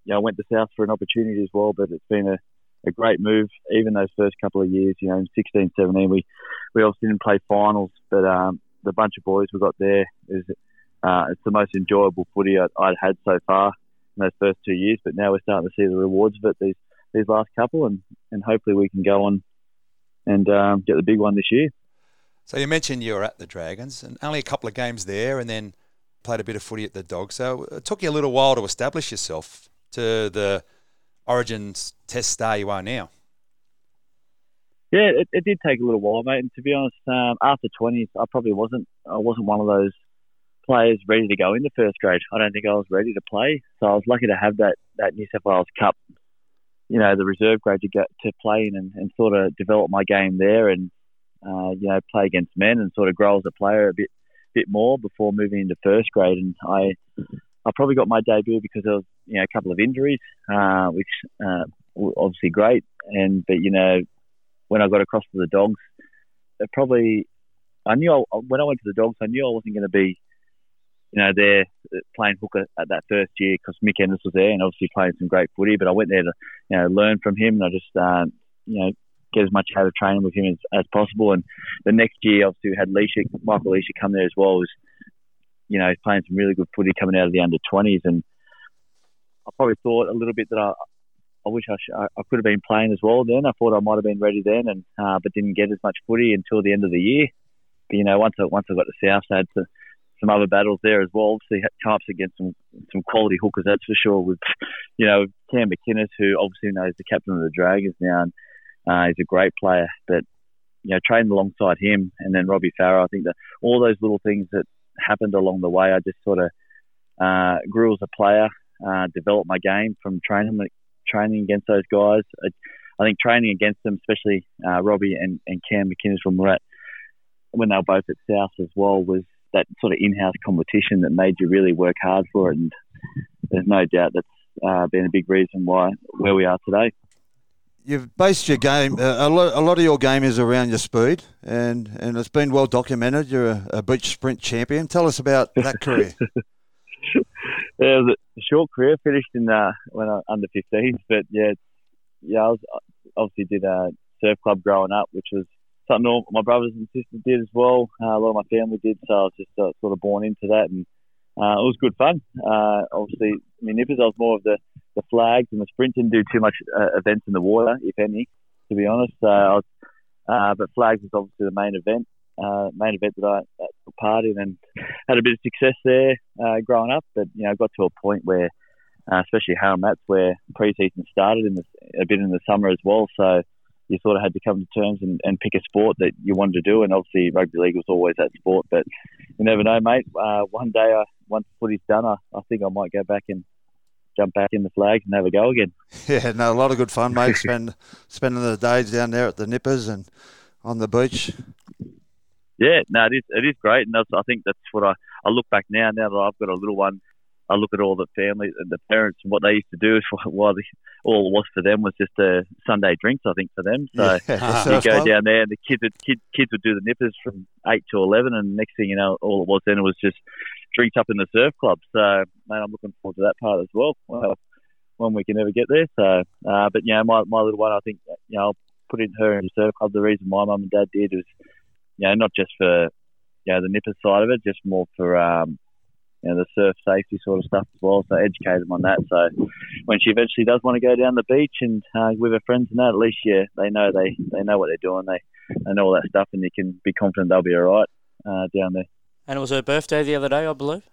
you know I went to South for an opportunity as well. But it's been a, a great move. Even those first couple of years, you know, in 16, 17, we we obviously didn't play finals, but um, the bunch of boys we got there is uh, it's the most enjoyable footy I, I'd had so far in those first two years. But now we're starting to see the rewards of it these these last couple, and and hopefully we can go on and um, get the big one this year. So you mentioned you were at the Dragons and only a couple of games there, and then played a bit of footy at the Dogs. So it took you a little while to establish yourself to the Origins Test star you are now. Yeah, it, it did take a little while, mate. And to be honest, um, after 20s, I probably wasn't. I wasn't one of those players ready to go into first grade. I don't think I was ready to play, so I was lucky to have that that New South Wales Cup. You know, the reserve grade to get to play in and, and sort of develop my game there, and uh, you know, play against men and sort of grow as a player a bit bit more before moving into first grade. And I I probably got my debut because of you know a couple of injuries, uh, which uh, were obviously great. And but you know when I got across to the Dogs, it probably I knew I, when I went to the Dogs, I knew I wasn't going to be you know there playing hooker at that first year because Mick Ennis was there and obviously playing some great footy. But I went there to you know learn from him and I just uh, you know get as much out of training with him as, as possible. And the next year, obviously, we had Lichaa, Michael Lichaa come there as well. Was you know playing some really good footy coming out of the under twenties, and I probably thought a little bit that I. I wish I, I could have been playing as well then. I thought I might have been ready then, and uh, but didn't get as much footy until the end of the year. But you know, once I once I got to South, I had to, some other battles there as well. Obviously, up against some some quality hookers, that's for sure. With you know Cam McInnes, who obviously knows the captain of the Dragons now, and uh, he's a great player. But you know, training alongside him, and then Robbie Farah, I think that all those little things that happened along the way, I just sort of uh, grew as a player, uh, developed my game from training training against those guys. I, I think training against them, especially uh, Robbie and, and Cam McInnes from Morat, when they were both at South as well, was that sort of in-house competition that made you really work hard for it. And there's no doubt that's uh, been a big reason why where we are today you've based your game uh, a lot. A lot of your game is around your speed, and and it's been well documented. You're a, a beach sprint champion. Tell us about that career. yeah, it was a short career. Finished in uh, when I under 15s, but yeah, yeah, I was obviously did a surf club growing up, which was something all my brothers and sisters did as well. Uh, a lot of my family did, so I was just uh, sort of born into that, and uh, it was good fun. Uh, obviously, I mean, Nippers, I was more of the, the flags and the sprint. Didn't do too much uh, events in the water, if any, to be honest. Uh, was, uh, but flags was obviously the main event, uh, main event that I uh, took part in, and had a bit of success there growing up. But you know, I got to a point where, especially how Mats, where pre-season started in the, a bit in the summer as well. So you sort of had to come to terms and, and pick a sport that you wanted to do. And obviously, rugby league was always that sport. But you never know, mate. One day, I, once footy's done, I, I think I might go back and jump back in the flags and have a go again. Yeah, no, a lot of good fun, mate. Spend spending the days down there at the Nippers and on the beach. Yeah, no, it is. It is great, and I think that's what I, I look back now. Now that I've got a little one, I look at all the family and the parents and what they used to do. While the, all it was for them was just a Sunday drinks, I think for them. So yeah, you go down there and the kids would kids, kids would do the nippers from eight to eleven, and next thing you know, all it was then was just drinks up in the surf club. So man, I'm looking forward to that part as well. well when we can ever get there. So, uh, but know, my my little one, I think you know, I'll put in her in the surf club. The reason my mum and dad did was, you know, not just for you know the nipper side of it, just more for um, you know, the surf safety sort of stuff as well. So educate them on that. So when she eventually does want to go down the beach and uh, with her friends and that, at least yeah, they know they they know what they're doing. They they know all that stuff, and you can be confident they'll be all right uh, down there. And it was her birthday the other day, I believe.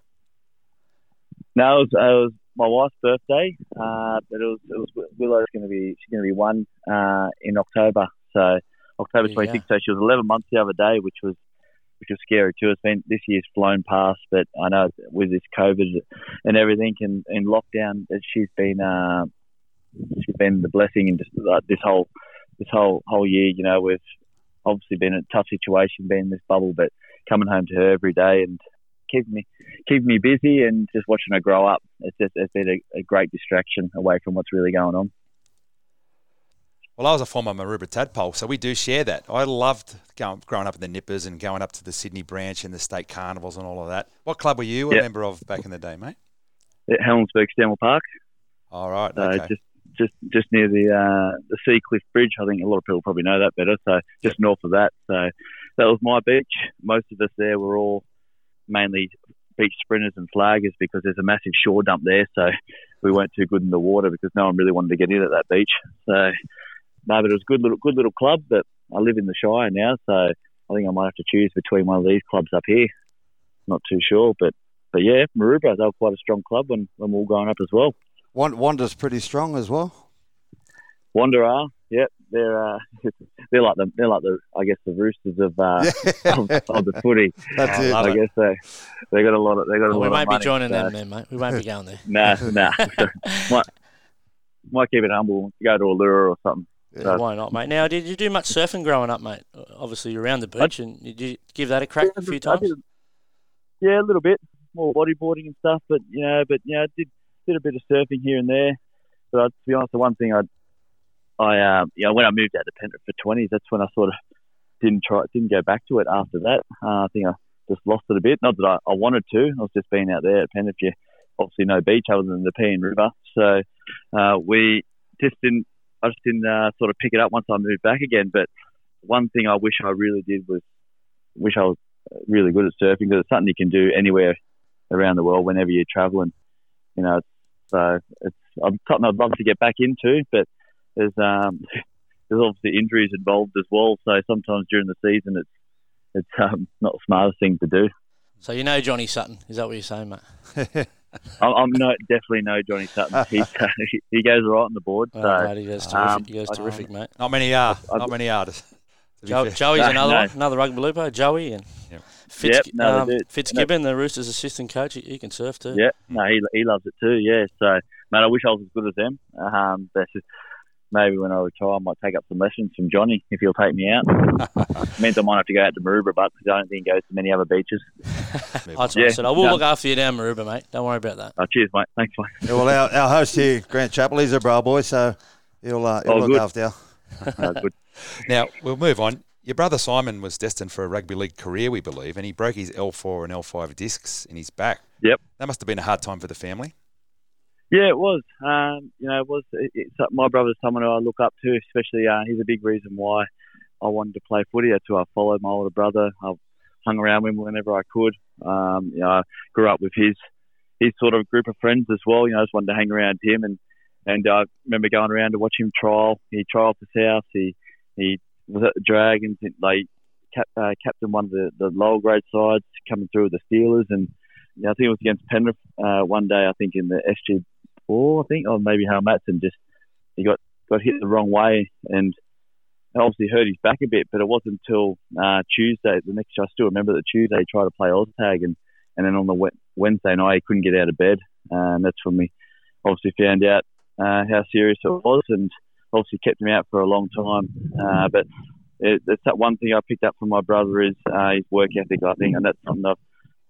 No, it was, it was my wife's birthday, uh, but it was it was Willow's going to be she's going to be one uh, in October. So October twenty sixth. So she was eleven months the other day, which was which was scary too. It's been this year's flown past, but I know with this COVID and everything and, and lockdown, that she's been uh, she's been the blessing in just like this whole this whole whole year. You know, we've obviously been in a tough situation, being in this bubble, but coming home to her every day and keeping me keeping me busy and just watching her grow up. It's just it's been a, a great distraction away from what's really going on. Well, I was a former Maroubra tadpole, so we do share that. I loved going, growing up in the Nippers and going up to the Sydney branch and the state carnivals and all of that. What club were you a yep. member of back in the day, mate? At Helensburgh Stanwell Park. All right. Okay. Uh, just just just near the uh, the Sea Cliff Bridge. I think a lot of people probably know that better. So just yep. north of that. So that was my beach. Most of us there were all mainly beach sprinters and flaggers because there's a massive shore dump there. So we weren't too good in the water because no one really wanted to get in at that beach. So no, but it was a good little good little club. But I live in the Shire now, so I think I might have to choose between one of these clubs up here. Not too sure, but but yeah, Maroubra they were quite a strong club when when we were growing up as well. Wanda's pretty strong as well. Wander are, yep, they're uh, they're like the they're like the I guess the roosters of uh, of, of, the footy. That's it. I, guess they they got a lot of they got a well, lot. We won't be joining so. them then, mate. We won't be going there. nah, nah. might might keep it humble. Go to Elouera or something. Yeah, why not, mate? Now, did you do much surfing growing up, mate? Obviously, you're around the beach, and did you give that a crack a few times? yeah, a little bit. more bodyboarding and stuff. But you know, but you know, did did a bit of surfing here and there. But I, to be honest, the one thing I, I um, you know, when I moved out to Penrith for twenties, that's when I sort of didn't try, didn't go back to it after that. Uh, I think I just lost it a bit. Not that I, I wanted to. I was just being out there at Penrith. You obviously no beach other than the Nepean River, so uh, we just didn't. I just didn't uh, sort of pick it up once I moved back again. But one thing I wish I really did was wish I was really good at surfing because it's something you can do anywhere around the world whenever you're traveling. You know, so it's something I'd love to get back into, but there's um, there's obviously injuries involved as well. So sometimes during the season, it's it's um, not the smartest thing to do. So you know Johnny Sutton, is that what you're saying, mate? I'm, I'm no, definitely no Johnny Sutton. He's, uh, he goes right on the board. So Oh, mate, he goes terrific, um, he goes terrific, mate. Not many are. I- Not many are. to- to be Jo- fair. Joey's No, another no. one, another rugby looper, Joey and Yep. Fitz, Yep, no, um, do. Fitzgibbon, the Roosters' assistant coach. He, he can surf too. Yeah, no, he he loves it too. Yeah, so man, I wish I was as good as them. Um, but just, maybe when I retire, I might take up some lessons from Johnny if he'll take me out. Means I might have to go out to Maroubra, but I don't think he goes to many other beaches. That's what I Yeah, said. I will no. look after you down Maroubra, mate. Don't worry about that. Uh, cheers, mate. Thanks, mate. Yeah, well, our, our host here, Grant Chappell, he's a bra boy, so he'll, uh, he'll Oh, look good. after you. Uh, good. Now we'll move on. Your brother Simon was destined for a rugby league career, we believe, and he broke his L4 and L5 discs in his back. Yep. That must have been a hard time for the family. Yeah, it was. Um, you know, it was. It, it's, my brother's someone who I look up to, especially. Uh, he's a big reason why I wanted to play footy. That's who I followed my older brother. I hung around with him whenever I could. Um, you know, I grew up with his his sort of group of friends as well. You know, I just wanted to hang around him, and and I remember going around to watch him trial. He trialled for South. He he was at the Dragons. They cap, uh, captain one of the, the lower grade sides, coming through with the Steelers, and yeah, I think it was against Penrith uh, one day. I think in the SG four, I think, or maybe Hal Matson just he got got hit the wrong way and obviously hurt his back a bit. But it wasn't until uh, Tuesday, the next. I still remember that Tuesday he tried to play Oz tag, and and then on the Wednesday night he couldn't get out of bed, uh, and that's when we obviously found out uh, how serious it was, and obviously kept him out for a long time. Uh, but it, it's that one thing I picked up from my brother is uh, his work ethic. I think, and that's something I've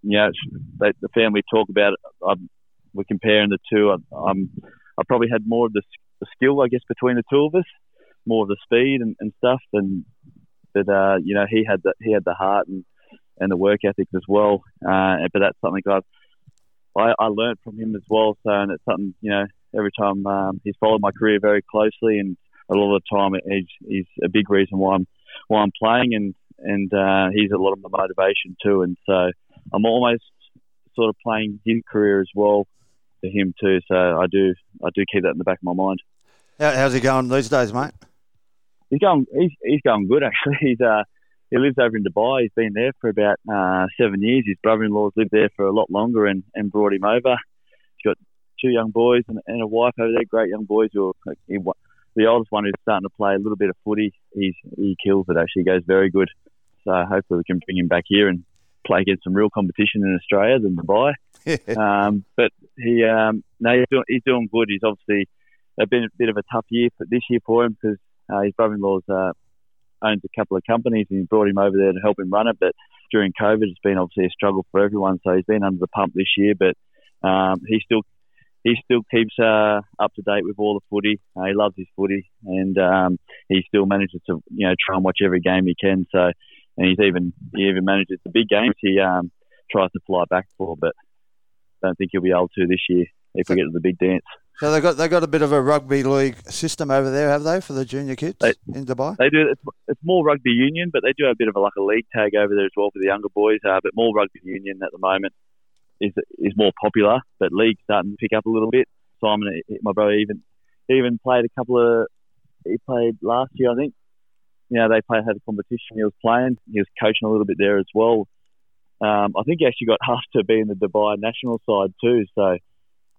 you know, they, the family talk about it. I'm, we're comparing the two. I, I'm, I probably had more of the, the skill, I guess, between the two of us, more of the speed and, and stuff. And but uh, you know, he had the he had the heart and, and the work ethic as well. Uh, but that's something I've I, I learned from him as well. So and it's something you know, every time um, he's followed my career very closely, and a lot of the time he's, he's a big reason why I'm why I'm playing, and and uh, he's a lot of my motivation too. And so I'm almost sort of playing his career as well for him too. So I do I do keep that in the back of my mind. How, how's he going these days, mate? He's going he's, he's going good actually. He's uh he lives over in Dubai. He's been there for about uh, seven years. His brother-in-law's lived there for a lot longer and, and brought him over. He's got two young boys and, and a wife over there. Great young boys. Who are, he, the oldest one who's starting to play a little bit of footy. He's he kills it actually. He goes very good. So hopefully we can bring him back here and play against some real competition in Australia than Dubai. Um, but he, um, no, he's doing, he's doing good. He's obviously it's been a bit of a tough year for this year for him because uh, his brother-in-law's uh, owns a couple of companies and he brought him over there to help him run it. But during COVID, it's been obviously a struggle for everyone. So he's been under the pump this year, but um, he still he still keeps uh, up to date with all the footy. Uh, he loves his footy, and um, he still manages to you know try and watch every game he can. So, and he's even he even manages the big games. He um, tries to fly back for, but don't think he'll be able to this year if we get to the big dance. So they got they got a bit of a rugby league system over there, have they, for the junior kids They- in Dubai? They do. It's, it's more rugby union, but they do have a bit of a, like a league tag over there as well for the younger boys. Uh, but more rugby union at the moment is is more popular. But league's starting to pick up a little bit. Simon, my brother, even even played a couple of. He played last year, I think. You know, they played had a competition. He was playing. He was coaching a little bit there as well. Um, I think he actually got asked to be in the Dubai national side too. So,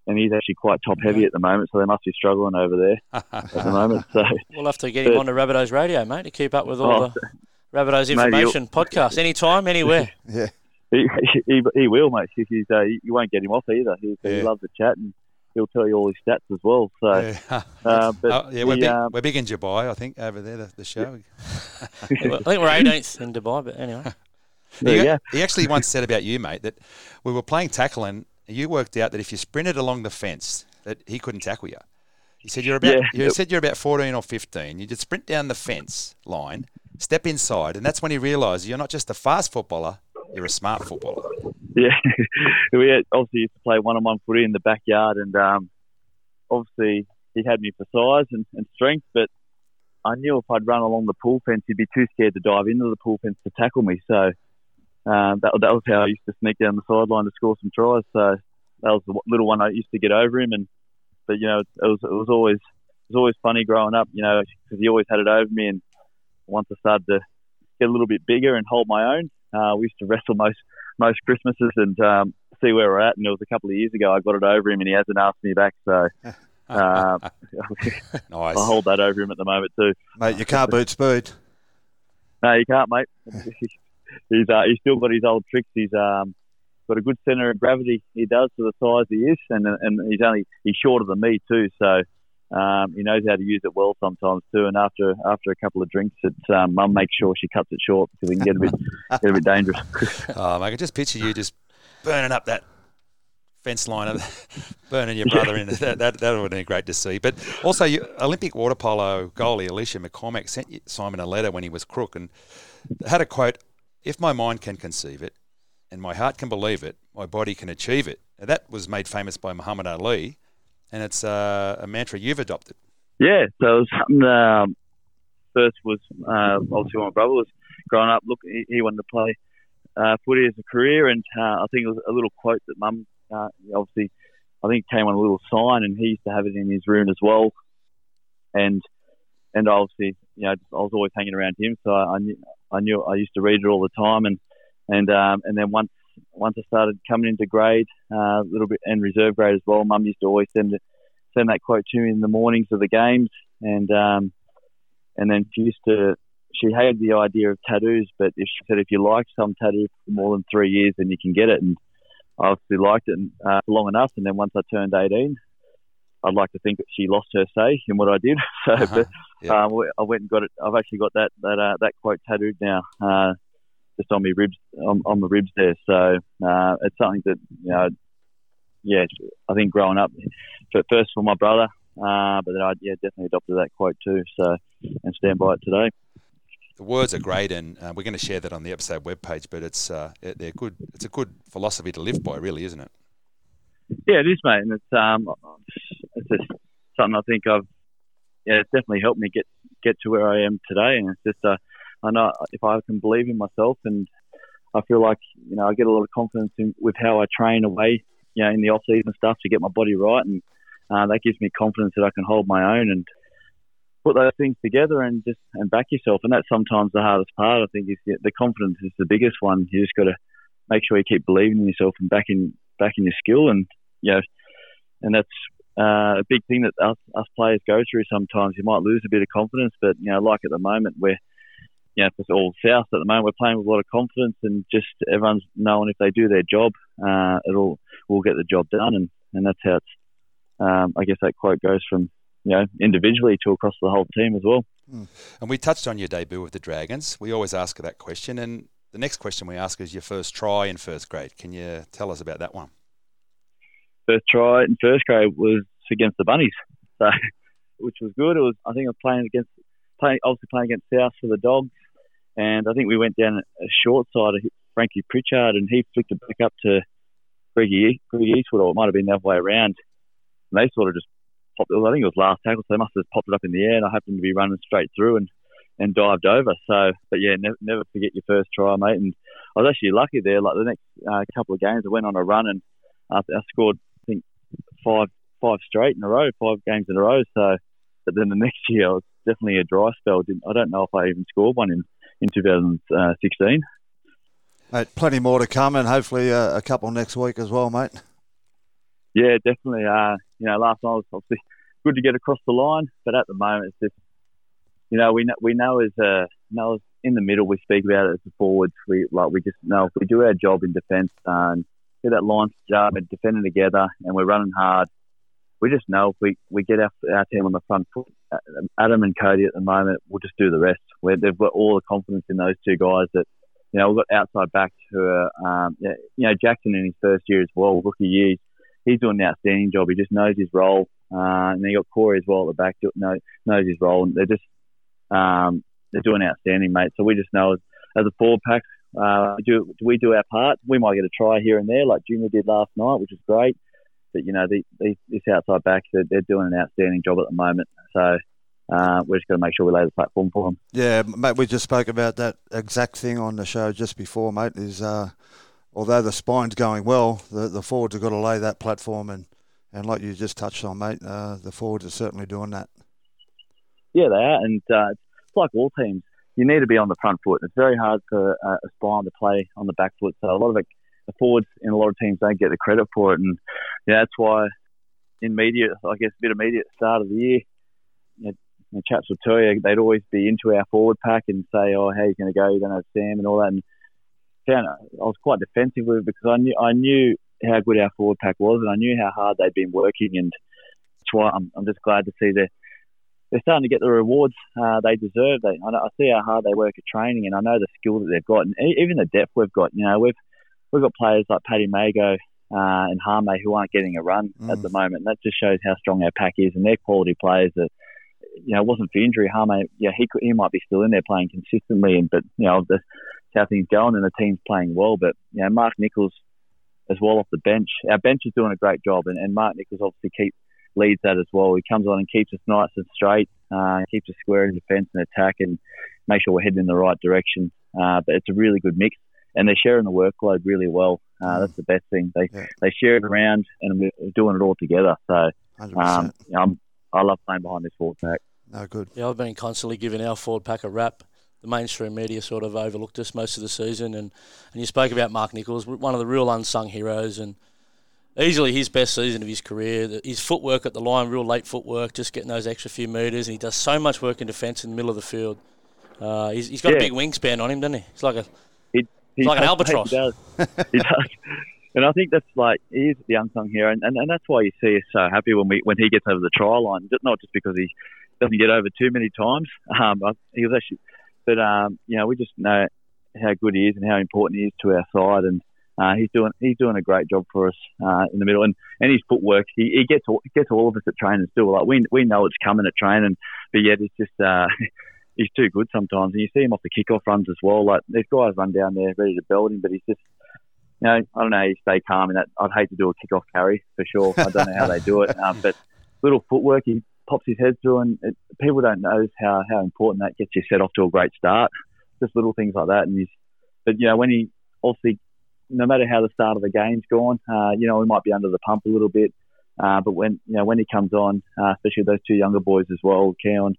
and he's actually quite top heavy at the moment. So they must be struggling over there at the moment. So. We'll have to get him on to Rabbitohs Radio, mate, to keep up with all Oh, the Rabbitohs Maybe information podcast. Anytime, anywhere. Yeah. He, he, he will, mate. He's, uh, you won't get him off either. He, he loves to chat and he'll tell you all his stats as well. So, Yeah. uh, but Oh, yeah, we're the, big, um, we're big in Dubai, I think, over there, the, the show. I think we're 18th in Dubai, but anyway. There he, you go. he actually once said about you, mate, that we were playing tackle and you worked out that if you sprinted along the fence, that he couldn't tackle you. He said you're about. Yeah. You said you're about 14 or 15. You just sprint down the fence line, step inside, and that's when he realised you're not just a fast footballer, you're a smart footballer. Yeah, we obviously used to play one-on-one footy in the backyard, and um, obviously he had me for size and, and strength, but I knew if I'd run along the pool fence, he'd be too scared to dive into the pool fence to tackle me. So um, that, that was how I used to sneak down the sideline to score some tries. So that was the little one I used to get over him, and but you know it was it was always it was always funny growing up, you know, because he always had it over me, and once I started to get a little bit bigger and hold my own, uh, we used to wrestle most most Christmases and um, see where we're at. And it was a couple of years ago I got it over him, and he hasn't asked me back. So um, Nice. I hold that over him at the moment too. Mate, you can't beat speed. No, you can't, mate. He's uh, he's still got his old tricks. He's um, got a good centre of gravity. He does for the size he is, and and he's only he's shorter than me too. So um, he knows how to use it well sometimes too. And after after a couple of drinks, it's um, mum makes sure she cuts it short because it can get a bit get a bit dangerous. Oh, mate, I can just picture you just burning up that fence line, burning your brother in. That, that, that would be great to see. But also, you, Olympic water polo goalie Alicia McCormack sent Simon a letter when he was crook and had a quote If my mind can conceive it and my heart can believe it, my body can achieve it. Now, that was made famous by Muhammad Ali, and it's uh, a mantra you've adopted. Yeah, so it was something. Um, first was uh, obviously when my brother was growing up. Look, he, he wanted to play uh, footy as a career, and uh, I think it was a little quote that Mum uh, obviously I think it came on a little sign, and he used to have it in his room as well. And and obviously, you know, I was always hanging around him, so I, I knew I knew I used to read it all the time, and and um, and then once once I started coming into grade, uh, a little bit and reserve grade as well, Mum used to always send it send that quote to me in the mornings of the games, and um, and then she used to. She hated the idea of tattoos, but if she said if you like some tattoo for more than three years, then you can get it. And I obviously liked it uh, long enough. And then once I turned eighteen, I'd like to think that she lost her say in what I did. So, Uh-huh. but, Yeah. um, I went and got it. I've actually got that that uh, that quote tattooed now, uh, just on my ribs on, on the ribs there. So uh, it's something that you know, yeah, I think growing up, first for my brother, uh, but then I yeah definitely adopted that quote too. So and stand by it today. The words are great, and uh, we're going to share that on the episode webpage. But it's uh, they're good. It's a good philosophy to live by, really, isn't it? Yeah, it is, mate, and it's um, it's just something I think I've yeah, it's definitely helped me get get to where I am today, and it's just uh, I know if I can believe in myself, and I feel like you know I get a lot of confidence in, with how I train away, you know, in the off season stuff to get my body right, and uh, that gives me confidence that I can hold my own and put those things together and just and back yourself, and that's sometimes the hardest part. I think is the, the confidence is the biggest one. You just got to make sure you keep believing in yourself and backing backing your skill, and you know, and that's uh, a big thing that us, us players go through sometimes. You might lose a bit of confidence, but you know, like at the moment, we're you know, for all South at the moment, we're playing with a lot of confidence and just everyone's knowing if they do their job, uh, it'll we'll get the job done, and, and that's how it's. Um, I guess that quote goes from you know individually to across the whole team as well. And we touched on your debut with the Dragons. We always ask that question, and the next question we ask is your first try in first grade. Can you tell us about that one? First try in first grade was against the Bunnies, so which was good. It was I think I was playing against playing obviously playing against South for the Dogs, and I think we went down a short side of Frankie Pritchard, and he flicked it back up to Greggy Eastwood, or it might have been the other way around. And they sort of just popped. it. I think it was last tackle, so they must have popped it up in the air, and I happened to be running straight through and and dived over. So, but yeah, never, never forget your first try, mate. And I was actually lucky there. Like the next uh, couple of games, I went on a run and uh, I scored, five five straight in a row, five games in a row. So, but then the next year, I was definitely a dry spell. Didn't, I don't know if I even scored one in in 2016. Mate, plenty more to come, and hopefully uh, a couple next week as well, mate. Yeah, definitely. Uh, you know, last night was obviously good to get across the line, but at the moment, it's just you know we know we know as uh, know as in the middle we speak about it as the forwards. We like we just know if we do our job in defence and that line job and defending together, and we're running hard. We just know if we, we get our, our team on the front foot, uh, Adam and Cody at the moment we'll just do the rest. We're, they've got all the confidence in those two guys that you know, we've got outside backs who are, um, you know, Jaxson in his first year as well, rookie year, he's doing an outstanding job. He just knows his role. Uh, and then you got Corey as well at the back, knows, knows his role. And they're just, um, they're doing outstanding, mate. So we just know as, as a forward pack, uh, do, we do our part? We might get a try here and there, like Junior did last night, which is great. But you know, the, the, this outside back, they're, they're doing an outstanding job at the moment. So uh, we're just going to make sure we lay the platform for them. Yeah, mate, we just spoke about that exact thing on the show just before, mate. Is uh, although the spine's going well, the the forwards have got to lay that platform, and, and like you just touched on, mate, uh, the forwards are certainly doing that. Yeah, they are, and uh, it's like all teams. You need to be on the front foot. It's very hard for uh, a spine to play on the back foot. So a lot of it, the forwards in a lot of teams don't get the credit for it, and yeah, that's why in media, I guess, a bit of media at the start of the year, you know, the chaps will tell you they'd always be into our forward pack and say, "Oh, how are you going to go? You're going to have Sam and all that." And found I was quite defensive with it because I knew I knew how good our forward pack was, and I knew how hard they'd been working, and that's why I'm, I'm just glad to see that they're starting to get the rewards uh, they deserve. They, I, I, see how hard they work at training, and I know the skill that they've got, and even the depth we've got. You know, we've we've got players like Paddy Mago uh, and Hame who aren't getting a run mm. at the moment. And that just shows how strong our pack is, and they're quality players that you know, it wasn't for injury, Hame, yeah, he could, he might be still in there playing consistently, and but you know, the, how things going and the team's playing well. But you know, Mark Nicholls as well off the bench. Our bench is doing a great job, and, and Mark Nicholls obviously keep leads that as well. He comes on and keeps us nice and straight, uh, keeps us square in defence and attack, and make sure we're heading in the right direction. Uh, but it's a really good mix, and they're sharing the workload really well. Uh, that's the best thing. They yeah. they share it around, and we're doing it all together. So um, you know, I'm I love playing behind this forward pack. No good. Yeah, I've been constantly giving our forward pack a rap. The mainstream media sort of overlooked us most of the season, and, and you spoke about Mark Nicholls, one of the real unsung heroes, and easily his best season of his career. His footwork at the line, real late footwork, just getting those extra few metres, and he does so much work in defence in the middle of the field. Uh, he's, he's got yeah. a big wingspan on him, doesn't he? He's like a he, he like an albatross. He does. he does. And I think that's like he is the unsung hero, and, and, and that's why you see us so happy when we when he gets over the try line. Not just because he doesn't get over too many times. Um, he was actually, but um, you know, we just know how good he is and how important he is to our side, and uh, he's doing he's doing a great job for us uh, in the middle, and, and his footwork he, he gets all, gets all of us at training still. Like we we know it's coming at training, but yet it's just uh, he's too good sometimes, and you see him off the kickoff runs as well. Like these guys run down there ready to belt him, but he's just you know, I don't know how you stay calm in that. I'd hate to do a kick-off carry for sure. I don't know how they do it, um, but little footwork, he pops his head through, and it, people don't know how how important that gets you set off to a great start. Just little things like that, and he's, but you know, when he obviously, no matter how the start of the game's gone, uh, you know, we might be under the pump a little bit, uh, but when you know when he comes on, uh, especially those two younger boys as well, Keaon,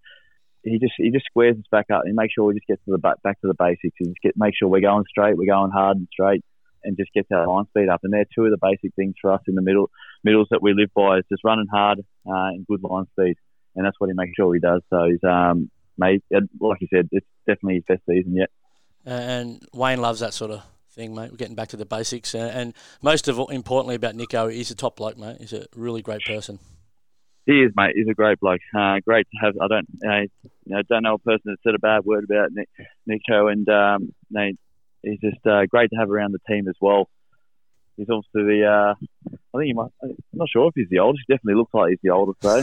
he just he just squares us back up and makes sure we just get to the back, back to the basics and just get make sure we're going straight, we're going hard and straight and just gets our line speed up. And they're two of the basic things for us in the middle middles that we live by is just running hard uh, and good line speed, and that's what he makes sure he does. So he's um, like you said, it's definitely his best season yet. And Wayne loves that sort of thing, mate. We're getting back to the basics, and most of all, importantly about Nico, he's a top bloke, mate. He's a really great person. He is, mate. He's a great bloke. Uh, great to have. I don't, uh, you know, don't know a person that said a bad word about Nick, Nico, and um, they, he's just uh, great to have around the team as well. He's obviously the, uh, I think he might, I'm not sure if he's the oldest. He definitely looks like he's the oldest though.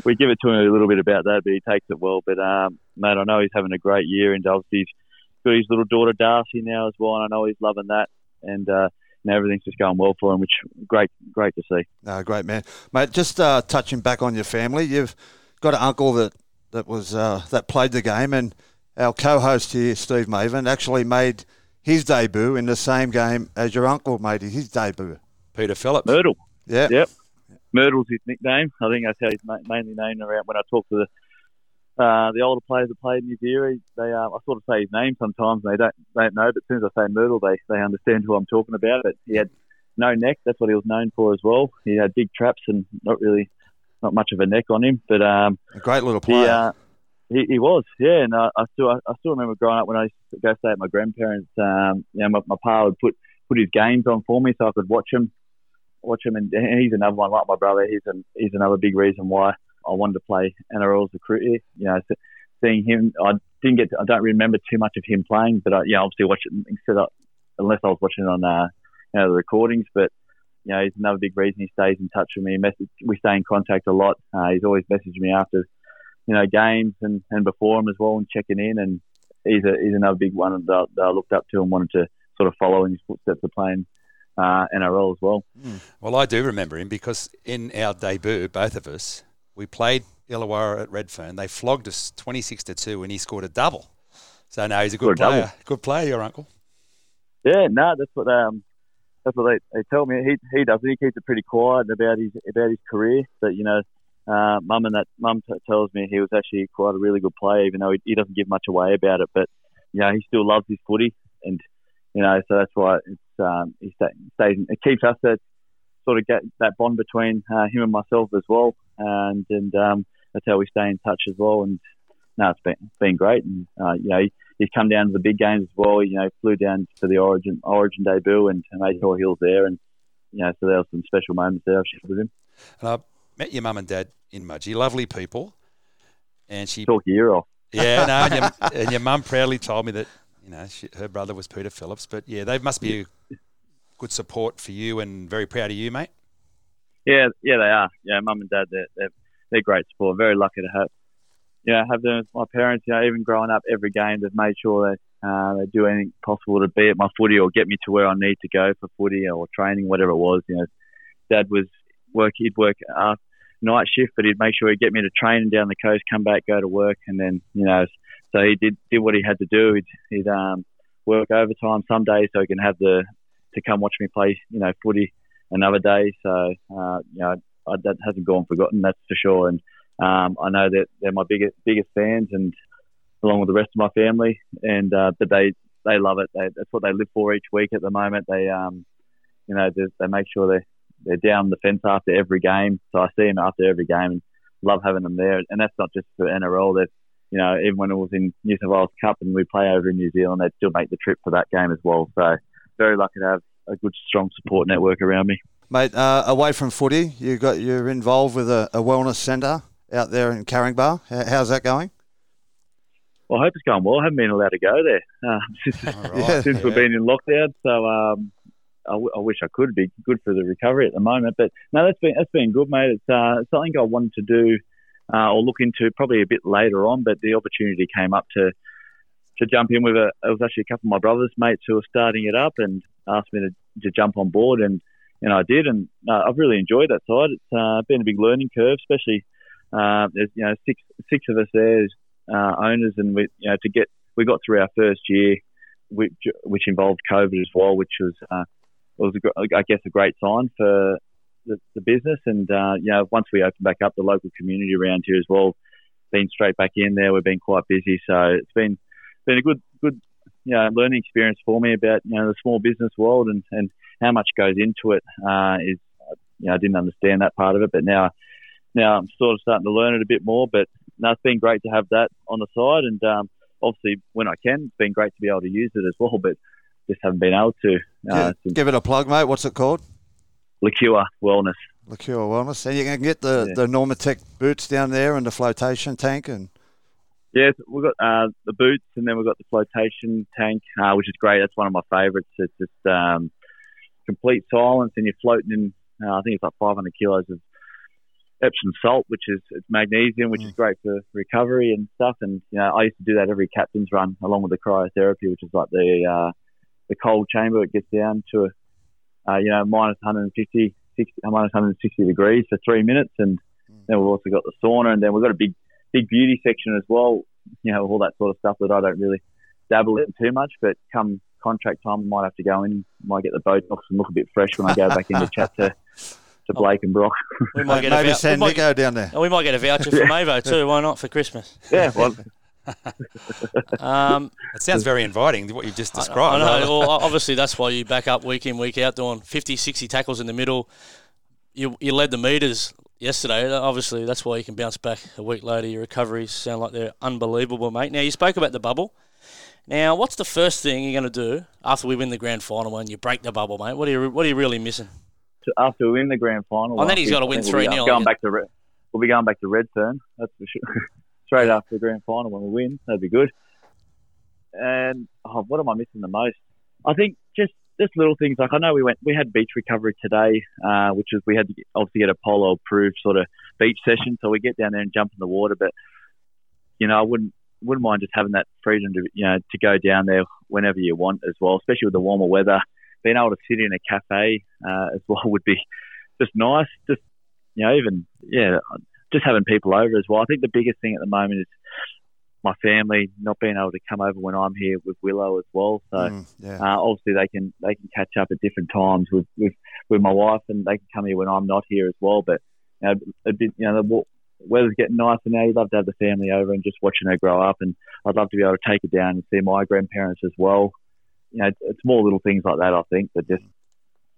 we give it to him a little bit about that, but he takes it well. But um, mate, I know he's having a great year, and obviously he's got his little daughter Darcy now as well, and I know he's loving that. And uh, everything's just going well for him, which great, great to see. No, great man, mate. Just uh, touching back on your family, you've got an uncle that that was uh, that played the game, and our co-host here, Steve Mavin, actually made his debut in the same game as your uncle made his debut. Peter Phillips. Myrtle. Yeah. Yep. Myrtle's his nickname. I think that's how he's mainly known around when I talk to the uh, the older players that played in his era. They, uh, I sort of say his name sometimes, and they don't don't know. But as soon as I say Myrtle, they they understand who I'm talking about. But he had no neck. That's what he was known for as well. He had big traps and not really not much of a neck on him. But um, a great little player. He, uh, he, he was, yeah, and I, I still I, still remember growing up when I used to go stay at my grandparents. Um, you know, my, my pa would put put his games on for me so I could watch him, watch him, and, and he's another one like my brother. He's an, he's another big reason why I wanted to play NRL as a career. You know, seeing him, I didn't get. To, I don't remember too much of him playing, but I, yeah, obviously watch it instead of unless I was watching it on uh, you know, the recordings. But you know, he's another big reason he stays in touch with me. Message, we stay in contact a lot. Uh, he's always messaging me after you know games and, and before him as well, and checking in. And he's a, he's another big one that, that I looked up to and wanted to sort of follow in his footsteps of playing uh, NRL as well. Well, I do remember him because in our debut, both of us, we played Illawarra at Redfern. They flogged us 26 to 2 and he scored a double. So, now he's a good player. double. Good player, your uncle. Yeah, no, that's what um, that's what they, they tell me. He he does. He keeps it pretty quiet about his about his career. But you know, uh, mum and that mum t- tells me he was actually quite a really good player, even though he, he doesn't give much away about it. But you know, he still loves his footy, and you know, so that's why it's um, he sta stays. It keeps us that sort of get that bond between uh, him and myself as well, and and um, that's how we stay in touch as well. And no, it's been it's been great, and uh, you know, he's come down to the big games as well. You know, flew down to the Origin Origin debut and made sure he was there, and you know, so there were some special moments there I've shared with him. And I met your mum and dad in Mudgee. Lovely people. And she, Talk your ear off. yeah, no, and your, and your mum proudly told me that, you know, she, her brother was Peter Phillips. But yeah, they must be a good support for you and very proud of you, mate. Yeah, yeah, they are. Yeah, mum and dad, they're, they're they're great support. Very lucky to have, you know, have them as my parents. You know, even growing up, every game they've made sure they uh, they do anything possible to be at my footy or get me to where I need to go for footy or training, whatever it was. You know, dad was work. He'd work uh, night shift, but he'd make sure he'd get me to training down the coast, come back, go to work, and then you know, so he did did what he had to do. He'd, he'd um, work overtime some days so he can have the to come watch me play, you know, footy another day. So uh, you know, I, that hasn't gone forgotten. That's for sure. And um, I know that they're my biggest biggest fans, and along with the rest of my family. And uh, but they they love it. They, that's what they live for each week at the moment. They um, you know, they, they make sure they they're down the fence after every game. So I see them after every game and love having them there. And that's not just for NRL. That you know, even when it was in New South Wales Cup and we play over in New Zealand, they'd still make the trip for that game as well. So very lucky to have a good, strong support network around me. Mate, uh, away from footy, you got you're involved with a, a wellness centre out there in Caringbah. How's that going? Well, I hope it's going well. I haven't been allowed to go there uh, since, Yeah. since we've been in lockdown. So um, I, w- I wish I could be good for the recovery at the moment. But no, that's been that's been good, mate. It's uh, something I wanted to do uh, or look into probably a bit later on. But the opportunity came up to to jump in with a. It was actually a couple of my brothers' mates who were starting it up and asked me to, to jump on board, and and I did, and uh, I've really enjoyed that side. It's uh, been a big learning curve, especially uh, there's you know six six of us there as uh, owners, and we you know to get we got through our first year, which which involved COVID as well, which was uh, was a, I guess a great sign for the, the business, and uh, you know once we opened back up, the local community around here as well, been straight back in there. We've been quite busy, so it's been been a good you know learning experience for me about you know the small business world and and how much goes into it uh, is you know I didn't understand that part of it, but now now I'm sort of starting to learn it a bit more. But no, it's been great to have that on the side, and um, obviously when I can, it's been great to be able to use it as well. But just haven't been able to. Uh, Give, give it a plug, mate. What's it called? Liqueur Wellness. Liqueur Wellness. And you can get the, Yeah. the Normatec boots down there and the flotation tank and Yeah, we've got uh, the boots, and then we've got the flotation tank, uh, which is great. That's one of my favourites. It's just um, complete silence, and you're floating in. Uh, I think it's like 500 kilos of Epsom salt, which is it's magnesium, which is great for recovery and stuff. And you know, I used to do that every captain's run, along with the cryotherapy, which is like the uh, the cold chamber. It gets down to uh, you know minus 150, 60, minus 160 degrees for three minutes, and then we've also got the sauna, and then we've got a big big beauty section as well. You know, all that sort of stuff that I don't really dabble in too much. But come contract time, I might have to go in, might get the Botox and look a bit fresh when I go back in to chat to, to Blake and Brock. We might get a maybe vou- send we might, Nico down there. oh, we might get a voucher from Avo too. Why not for Christmas? yeah, well, Um, It sounds very inviting, what you've just described. I described. know. Well, obviously, that's why you back up week in, week out, doing 50, 60 tackles in the middle. You, you led the meters yesterday. Uh, obviously, that's why you can bounce back a week later. Your recoveries sound like they're unbelievable, mate. Now, you spoke about the bubble. Now, what's the first thing you're going to do after we win the grand final when you break the bubble, mate? What are you, what are you really missing? after we win the grand final, Oh, then he's gotta I win think we'll 3-0 Going back to Red, we'll be going back to Redfern. That's for sure. Straight after the grand final when we win, that'd be good. And oh, what am I missing the most? I think just just little things like I know we went we had beach recovery today, uh, which is we had to get, obviously get a polo approved sort of beach session, so we get down there and jump in the water. But you know, I wouldn't wouldn't mind just having that freedom to you know to go down there whenever you want as well, especially with the warmer weather. Being able to sit in a cafe uh, as well would be just nice. Just you know, even yeah, just having people over as well. I think the biggest thing at the moment is my family not being able to come over when I'm here with Willow as well. So Mm, yeah. uh, obviously they can they can catch up at different times with, with, with my wife, and they can come here when I'm not here as well. But you know, a bit, you know the weather's getting nicer now. You'd love to have the family over and just watching her grow up, and I'd love to be able to take her down and see my grandparents as well. You know, it's more little things like that. I think that just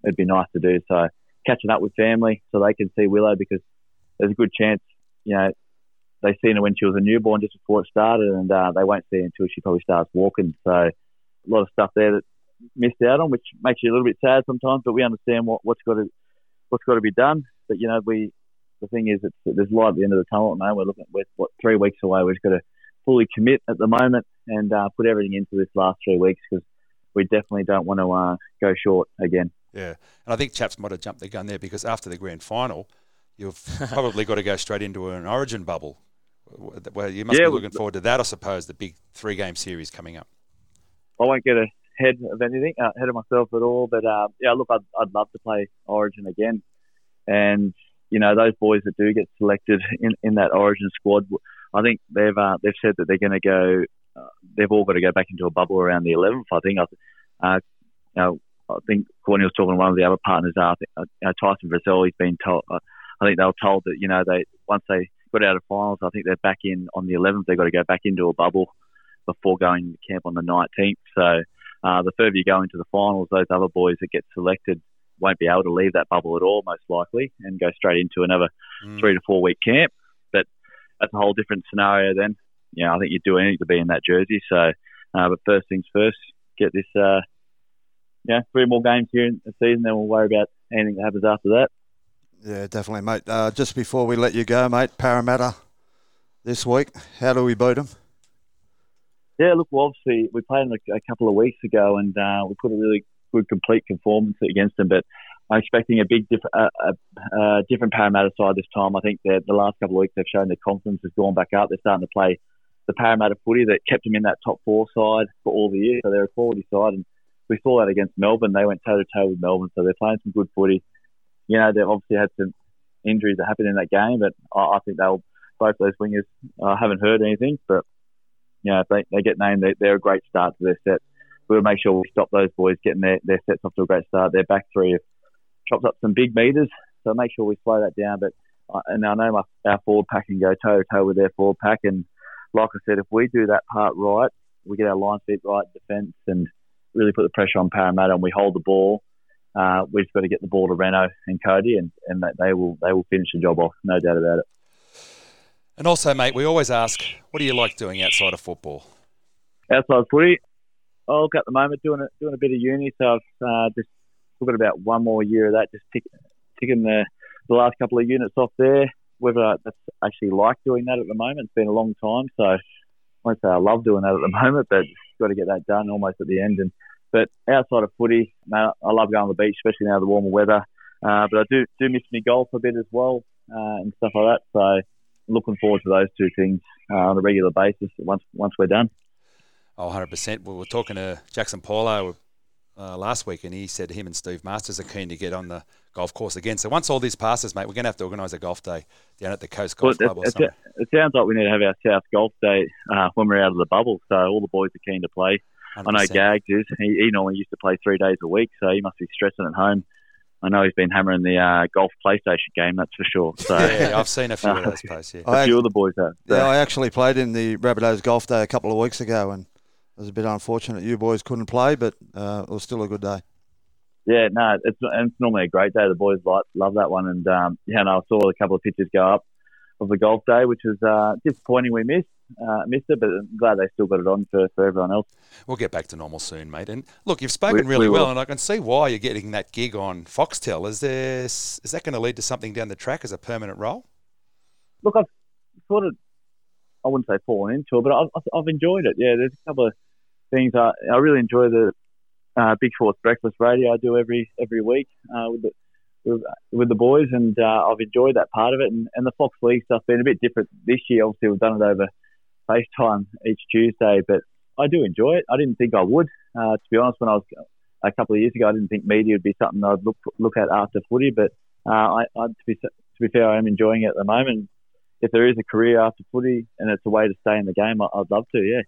it'd be nice to do. So catching up with family so they can see Willow because there's a good chance, you know, they seen her when she was a newborn just before it started, and uh, they won't see her until she probably starts walking. So a lot of stuff there that missed out on, which makes you a little bit sad sometimes. But we understand what, what's got to what's got to be done. But you know, we the thing is, it's, there's light at the end of the tunnel. Moment, we're looking we're, what three weeks away. We've got to fully commit at the moment and uh, put everything into this last three weeks because we definitely don't want to uh, go short again. Yeah, and I think chaps might have jumped the gun there because after the grand final, you've probably got to go straight into an Origin bubble. Well, you must Yeah, be looking forward to that, I suppose. The big three-game series coming up. I won't get ahead of anything, uh, ahead of myself at all. But uh, yeah, look, I'd, I'd love to play Origin again, and you know those boys that do get selected in, in that Origin squad, I think they've uh, they've said that they're going to go. Uh, they've all got to go back into a bubble around the 11th. I think. I, uh, you know, I think Courtney was talking to one of the other partners. Uh, I think, uh, Tyson Frizell, he's been told. Uh, I think they were told that you know they once they got out of finals, I think they're back in on the 11th. They've got to go back into a bubble before going to camp on the 19th. So uh, the further you go into the finals, those other boys that get selected won't be able to leave that bubble at all, most likely, and go straight into another Mm. three to four week camp. But that's a whole different scenario then. You know, I think you'd do anything to be in that jersey. So, uh, but first things first, get this, uh, yeah, three more games here in the season, then we'll worry about anything that happens after that. Yeah, definitely, mate. Uh, just before we let you go, mate, Parramatta this week. How do we beat them? Yeah, look, well, obviously we played them a, a couple of weeks ago, and uh, we put a really good, complete performance against them. But I'm expecting a big, diff- uh, uh, uh, different Parramatta side this time. I think that the last couple of weeks they've shown their confidence has gone back up. They're starting to play the Parramatta footy that kept them in that top four side for all the year. So they're a quality side, and we saw that against Melbourne. They went toe to toe with Melbourne, so they're playing some good footy. You know, they've obviously had some injuries that happened in that game, but I, I think they'll both those wingers. I haven't heard anything, but you know, if they, they get named, they, they're a great start to their set. We'll make sure we stop those boys getting their, their sets off to a great start. Their back three have chopped up some big meters, so make sure we slow that down. But uh, and I know my, our forward pack can go toe to toe with their forward pack, and like I said, if we do that part right, we get our line feet right, defence, and really put the pressure on Parramatta, and we hold the ball. Uh, we've got to get the ball to Reyno and Cody, and, and that they will they will finish the job off, no doubt about it. And also, mate, we always ask, what do you like doing outside of football? outside footy. Oh, look, at the moment doing a, doing a bit of uni, so I've uh, just we've got about one more year of that, just tick, ticking the the last couple of units off there. Whether I that's actually like doing that at the moment, it's been a long time, so I won't say I love doing that at the moment, but got to get that done almost at the end. And but outside of footy, man, I love going to the beach, especially now the warmer weather. Uh, but I do do miss me golf a bit as well uh, and stuff like that. So looking forward to those two things uh, on a regular basis once once we're done. Oh, 100%. We were talking to Jaxson Paulo uh, last week, and he said him and Steve Masters are keen to get on the golf course again. So once all this passes, mate, we're going to have to organise a golf day down at the Coast Golf Well, Club or it, something. it, it sounds like we need to have our South Golf Day uh, when we're out of the bubble. So all the boys are keen to play. I know Gags is. He, he normally used to play three days a week, so he must be stressing at home. I know he's been hammering the uh, golf PlayStation game, that's for sure. So Yeah, I've seen a few of those posts, yeah. a I, few ac- of the boys have. So, yeah, I actually played in the Rabbitohs Golf Day a couple of weeks ago, and it was a bit unfortunate you boys couldn't play, but uh, it was still a good day. yeah, no, it's, it's normally a great day. The boys like, love that one. And, um, yeah, no, I saw a couple of pictures go up of the golf day, which was uh, disappointing we missed. Uh, missed it, but I'm glad they still got it on for, for everyone else. We'll get back to normal soon, mate. And look, you've spoken We- really we well, and I can see why you're getting that gig on Foxtel. Is there is that going to lead to something down the track as a permanent role? look, I've sort of, I wouldn't say fallen into it, but I've, I've- enjoyed it. Yeah, there's a couple of things. I, I really enjoy the uh, Big Sports Breakfast Radio I do every every week uh, with the with, the boys, and uh, I've enjoyed that part of it. And, and the Fox League stuff's been a bit different this year. Obviously, we've done it over FaceTime each Tuesday, but I do enjoy it. I didn't think I would, uh, to be honest. When I was a couple of years ago, I didn't think media would be something I'd look look at after footy. But uh, I, I, to be to be fair, I am enjoying it at the moment. If there is a career after footy and it's a way to stay in the game, I, I'd love to. Yeah.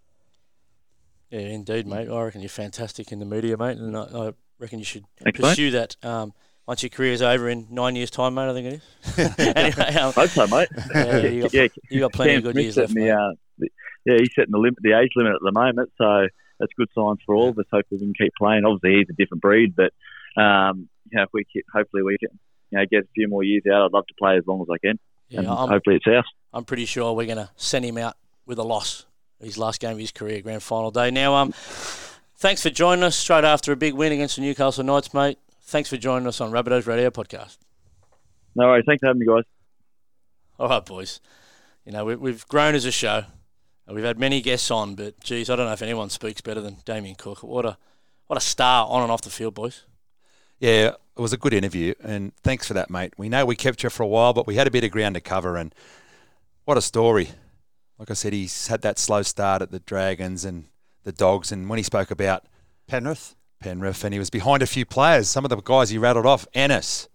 Yeah, indeed, mate. I reckon you're fantastic in the media, mate, and I, I reckon you should Thanks, mate. pursue that. Um, once your career's over in nine years' time, mate, I think it is. anyway, um, Hope so, mate. yeah, you got, yeah, you got plenty Cam of good Smith's years left, setting mate. uh, yeah, he's setting the limit, the age limit at the moment, so that's good signs for all of us. Hopefully, we can keep playing. Obviously, he's a different breed, but um, you know, if we can, hopefully we can, you know, get a few more years out. I'd love to play as long as I can, and I'm, hopefully it's ours. I'm pretty sure we're going to send him out with a loss. His last game of his career, grand final day. Now, um, thanks for joining us straight after a big win against the Newcastle Knights, mate. Thanks for joining us on Rabbitohs Radio Podcast. No worries. Thanks for having me, guys. All right, boys. You know, we, we've grown as a show. And We've had many guests on, but geez, I don't know if anyone speaks better than Damien Cook. What a what a star on and off the field, boys. Yeah, it was a good interview, and thanks for that, mate. We know we kept you for a while, but we had a bit of ground to cover, and what a story. Like I said, he's had that slow start at the Dragons and the Dogs, and when he spoke about Penrith. Penrith, and he was behind a few players, some of the guys he rattled off, Ennis,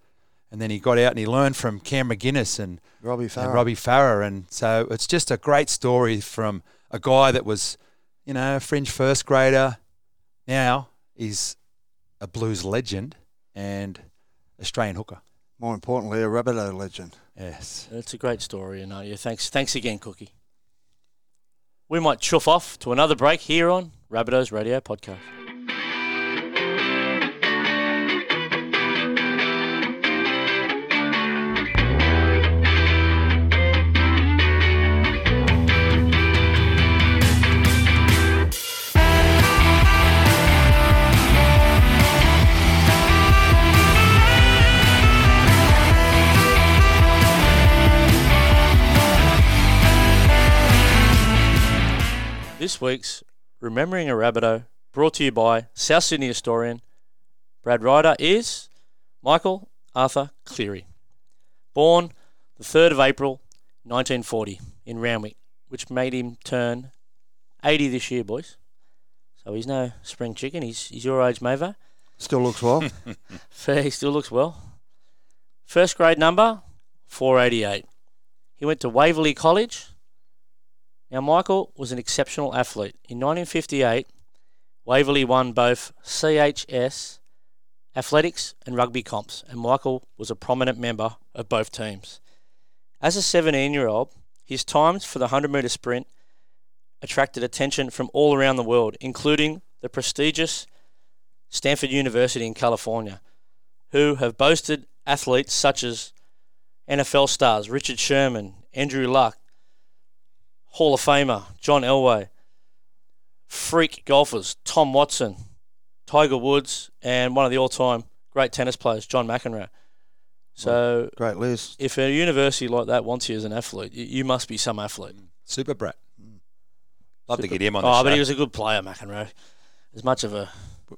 and then he got out and he learned from Cam McInnes and, Robbie and Farah. Robbie Farah, and so it's just a great story from a guy that was, you know, a fringe first grader. Now he's a blues legend and Australian hooker. More importantly, a Rabbitoh legend. Yes. It's a great story, and uh, yeah, thanks, thanks again, Cookie. We might chuff off to another break here on Rabbitohs Radio Podcast. This week's Remembering a Rabbitoh, brought to you by South Sydney historian Brad Ryder, is Michael Arthur Cleary. Born the 3rd of April 1940 in Randwick, which made him turn 80 this year, boys. So he's no spring chicken. He's, he's your age, Mavo. Still looks well. Fair, he still looks well. First grade number, 488. He went to Waverley College. Now, Michael was an exceptional athlete. In 1958, Waverley won both CHS athletics and rugby comps, and Michael was a prominent member of both teams. As a 17 year old, his times for the 100 metre sprint attracted attention from all around the world, including the prestigious Stanford University in California, who have boasted athletes such as NFL stars Richard Sherman, Andrew Luck, Hall of Famer John Elway, freak golfers Tom Watson, Tiger Woods, and one of the all-time great tennis players John McEnroe. So, Great list. if a university like that wants you as an athlete, you, you must be some athlete. Mm. Super Brat. Mm. Love to get him on the Oh, show. but he was a good player, McEnroe. As much of a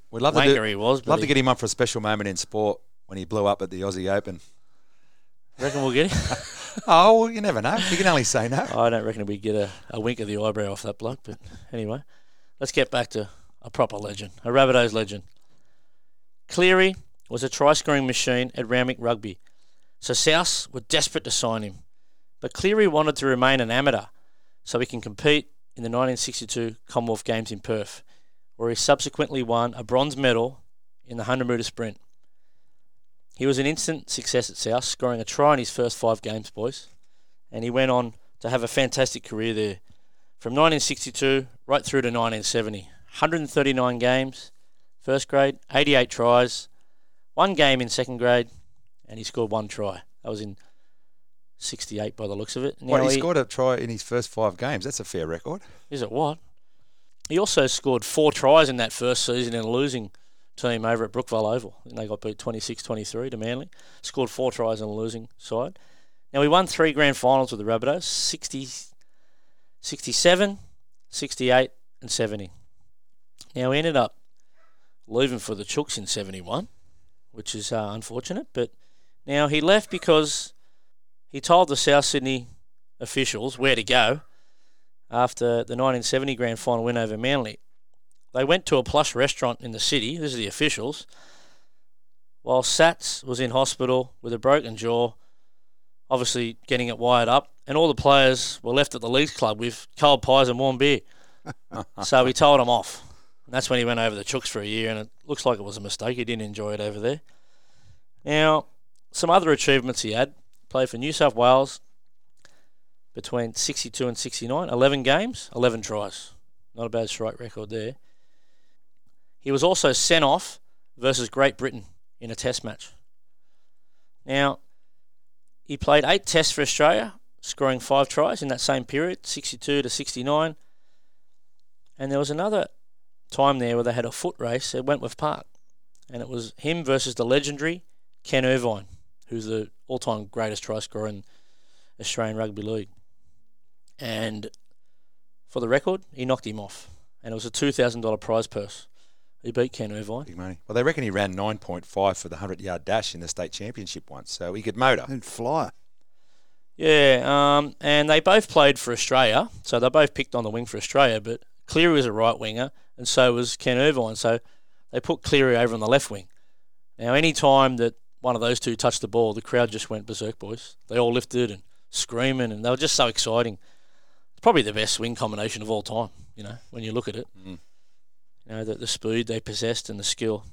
We'd love to, do, he was, love to get him on for a special moment in sport when he blew up at the Aussie Open. reckon we'll get him. Oh, well, you never know. You can only say no. I don't reckon we get a, a wink of the eyebrow off that bloke. But anyway, let's get back to a proper legend, a Rabbitohs legend. Cleary was a try scoring machine at Randwick Rugby, so South were desperate to sign him. But Cleary wanted to remain an amateur so he can compete in the 1962 Commonwealth Games in Perth, where he subsequently won a bronze medal in the 100 metre sprint. He was an instant success at South, scoring a try in his first five games, boys and he went on to have a fantastic career there. From 1962 right through to 1970. 139 games, first grade, 88 tries, one game in second grade, and he scored one try. That was in 68 by the looks of it. What, Now he he- scored a try in his first five games. That's a fair record. Is it what? He also scored four tries in that first season in a losing team over at Brookvale Oval. And they got beat 26 23 to Manly. Scored four tries on a losing side. Now, we won three grand finals with the Rabbitohs 60, 67, 68, and 70. Now, he ended up leaving for the Chooks in 71, which is uh, unfortunate. But now he left because he told the South Sydney officials where to go after the 1970 grand final win over Manly. They went to a plush restaurant in the city, this is the officials, while Sats was in hospital with a broken jaw, obviously getting it wired up, and all the players were left at the Leagues Club with cold pies and warm beer. so he told them off. And that's when he went over the Chooks for a year, and it looks like it was a mistake. He didn't enjoy it over there. Now, some other achievements he had played for New South Wales between 62 and 69, 11 games, 11 tries. Not a bad strike record there. He was also sent off versus Great Britain in a test match. Now, he played eight tests for Australia, scoring five tries in that same period, 62 to 69. And there was another time there where they had a foot race at Wentworth Park. And it was him versus the legendary Ken Irvine, who's the all time greatest try scorer in Australian Rugby League. And for the record, he knocked him off. And it was a $2,000 prize purse. He beat Ken Irvine. Big money. Well, they reckon he ran 9.5 for the 100 yard dash in the state championship once, so he could motor. And fly. Yeah, um, and they both played for Australia, so they both picked on the wing for Australia. But Cleary was a right winger, and so was Ken Irvine. So they put Cleary over on the left wing. Now, any time that one of those two touched the ball, the crowd just went berserk, boys. They all lifted and screaming, and they were just so exciting. It's probably the best swing combination of all time, you know, when you look at it. Mm. You know, the, the speed they possessed and the skill.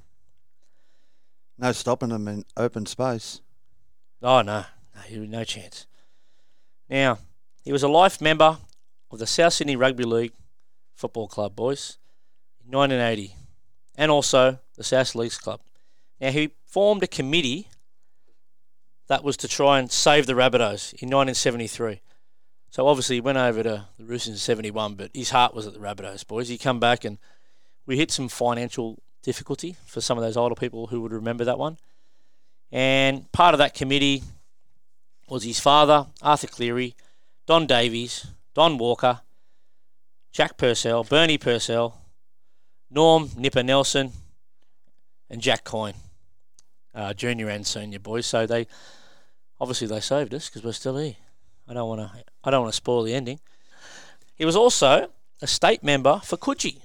No stopping them in open space. Oh, no. No, he- no chance. Now, he was a life member of the South Sydney Rugby League Football Club, boys, in 1980, and also the South Leagues Club. Now, he formed a committee that was to try and save the Rabbitohs in 1973. So obviously he went over to the Roosters in 71, but his heart was at the Rabbitohs, boys. He come back and we hit some financial difficulty for some of those older people who would remember that one. And part of that committee was his father, Arthur Cleary, Don Davies, Don Walker, Jack Purcell, Bernie Purcell, Norm Nipper Nelson, and Jack Coyne, uh, junior and senior boys. So they obviously they saved us because we're still here. I don't want to. I don't want to spoil the ending. He was also a state member for Coogee,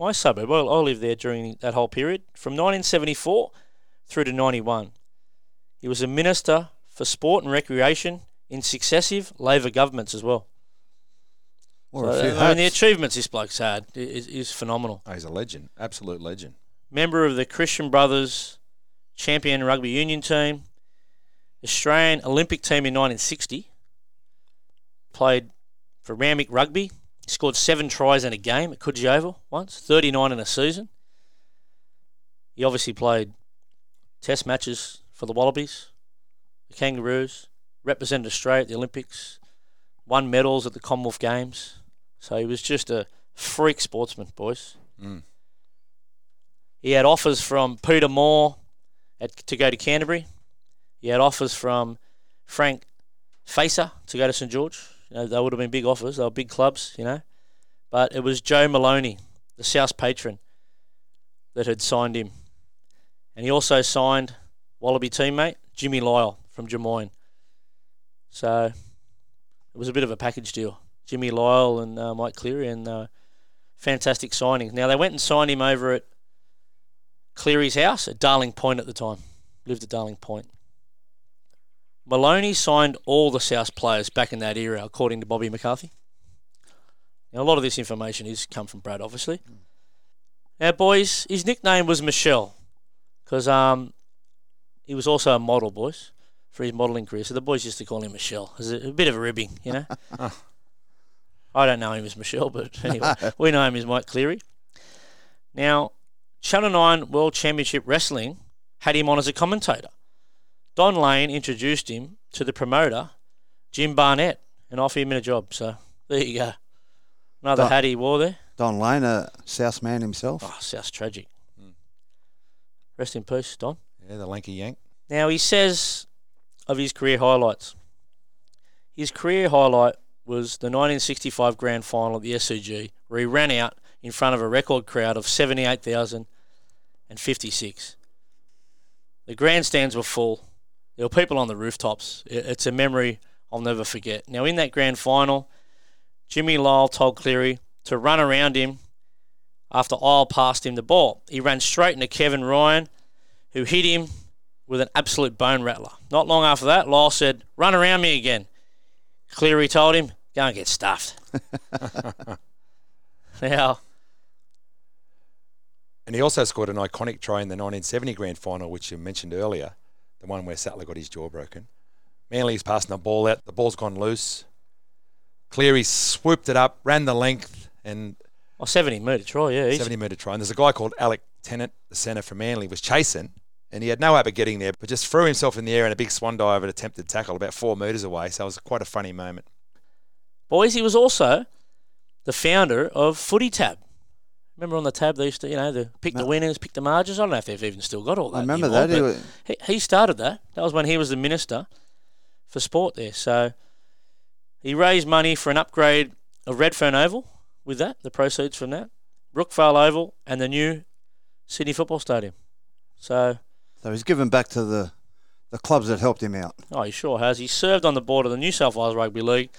my suburb. Well, I lived there during that whole period from 1974 through to 91. He was a minister for sport and recreation in successive Labor governments as well. Or So, I mean, the achievements this bloke's had is, is phenomenal. Oh, he's a legend, absolute legend. Member of the Christian Brothers champion rugby union team, Australian Olympic team in 1960. Played for Randwick Rugby. Scored seven tries in a game at Coogee Oval once, 39 in a season. He obviously played test matches for the Wallabies, the Kangaroos, represented Australia at the Olympics, won medals at the Commonwealth Games. So he was just a freak sportsman, boys. Mm. He had offers from Peter Moore at, to go to Canterbury. He had offers from Frank Facer to go to St George. You know, they would have been big offers. They were big clubs, you know. But it was Joe Maloney, the South patron, that had signed him. And he also signed Wallaby teammate Jimmy Lyle from Drummoyne. So it was a bit of a package deal. Jimmy Lyle and uh, Mike Cleary, and uh, fantastic signings. Now they went and signed him over at Cleary's house at Darling Point at the time. Lived at Darling Point. Maloney signed all the South players back in that era, according to Bobby McCarthy. Now, a lot of this information is come from Brad, obviously. Now, boys, his nickname was Michelle because um, he was also a model, boys, for his modelling career. So the boys used to call him Michelle. It's a, a bit of a ribbing, you know. I don't know him as Michelle, but anyway, we know him as Mike Cleary. Now, Channel 9 World Championship Wrestling had him on as a commentator. Don Lane introduced him to the promoter, Jim Barnett, and offered him a job. So there you go. Another Don- hat he wore there. Don Lane, a South man himself. Oh, sounds tragic. Rest in peace, Don. Yeah, the lanky yank. Now he says of his career highlights. His career highlight was the 1965 grand final at the SCG, where he ran out, in front of a record crowd of 78,056. The grandstands were full. There were people on the rooftops. It's a memory I'll never forget. Now, in that grand final, Jimmy Lyle told Cleary to run around him after Isle passed him the ball. He ran straight into Kevin Ryan, who hit him with an absolute bone rattler. Not long after that, Lyle said, Run around me again. Cleary told him, Go and get stuffed. now, And he also scored an iconic try in the 1970 grand final, which you mentioned earlier, the one where Sattler got his jaw broken. Manly's passing the ball out, the ball's gone loose. Cleary swooped it up, ran the length, and oh, 70 metre try, yeah. 70 metre try. And there's a guy called Alec Tennant, the centre for Manly, was chasing, and he had no hope of getting there, but just threw himself in the air in a big swan dive and attempted tackle about four metres away. So it was quite a funny moment. Boys, he was also the founder of Footy Tab. Remember on the tab they used to, you know, the pick the winners, pick the margins. I don't know if they've even still got all that. I remember anymore, that. He He, he started that. That was when he was the minister for sport there. So he raised money for an upgrade of Redfern Oval with that, the proceeds from that, Brookvale Oval, and the new Sydney Football Stadium. So, so he's given back to the the clubs that helped him out. oh, he sure has. He served on the board of the New South Wales Rugby League,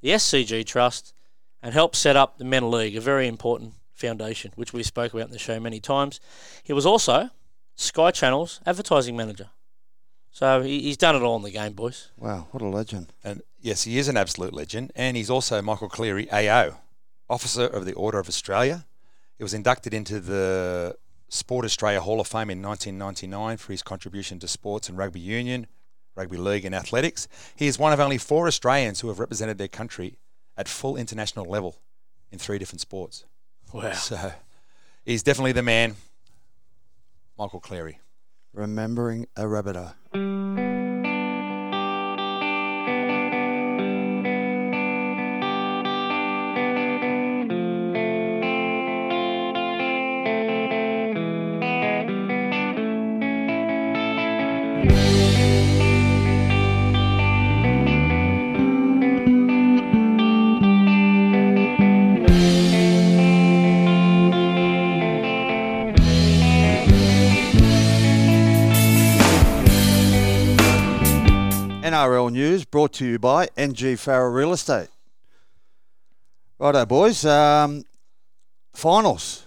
the SCG Trust, and helped set up the Men League, a very important foundation, which we spoke about in the show many times. He was also Sky Channel's advertising manager. So he, he's done it all in the game, boys. Wow, what a legend! And yes, he is an absolute legend, and he's also Michael Cleary, AO, Officer of the Order of Australia. He was inducted into the Sport Australia Hall of Fame in 1999 for his contribution to sports and rugby union, rugby league, and athletics. He is one of only four Australians who have represented their country at full international level in three different sports. Wow. So he's definitely the man, Michael Cleary. Remembering a rabbito. NRL news brought to you by NG Farrell Real Estate. Righto, boys. Um, finals.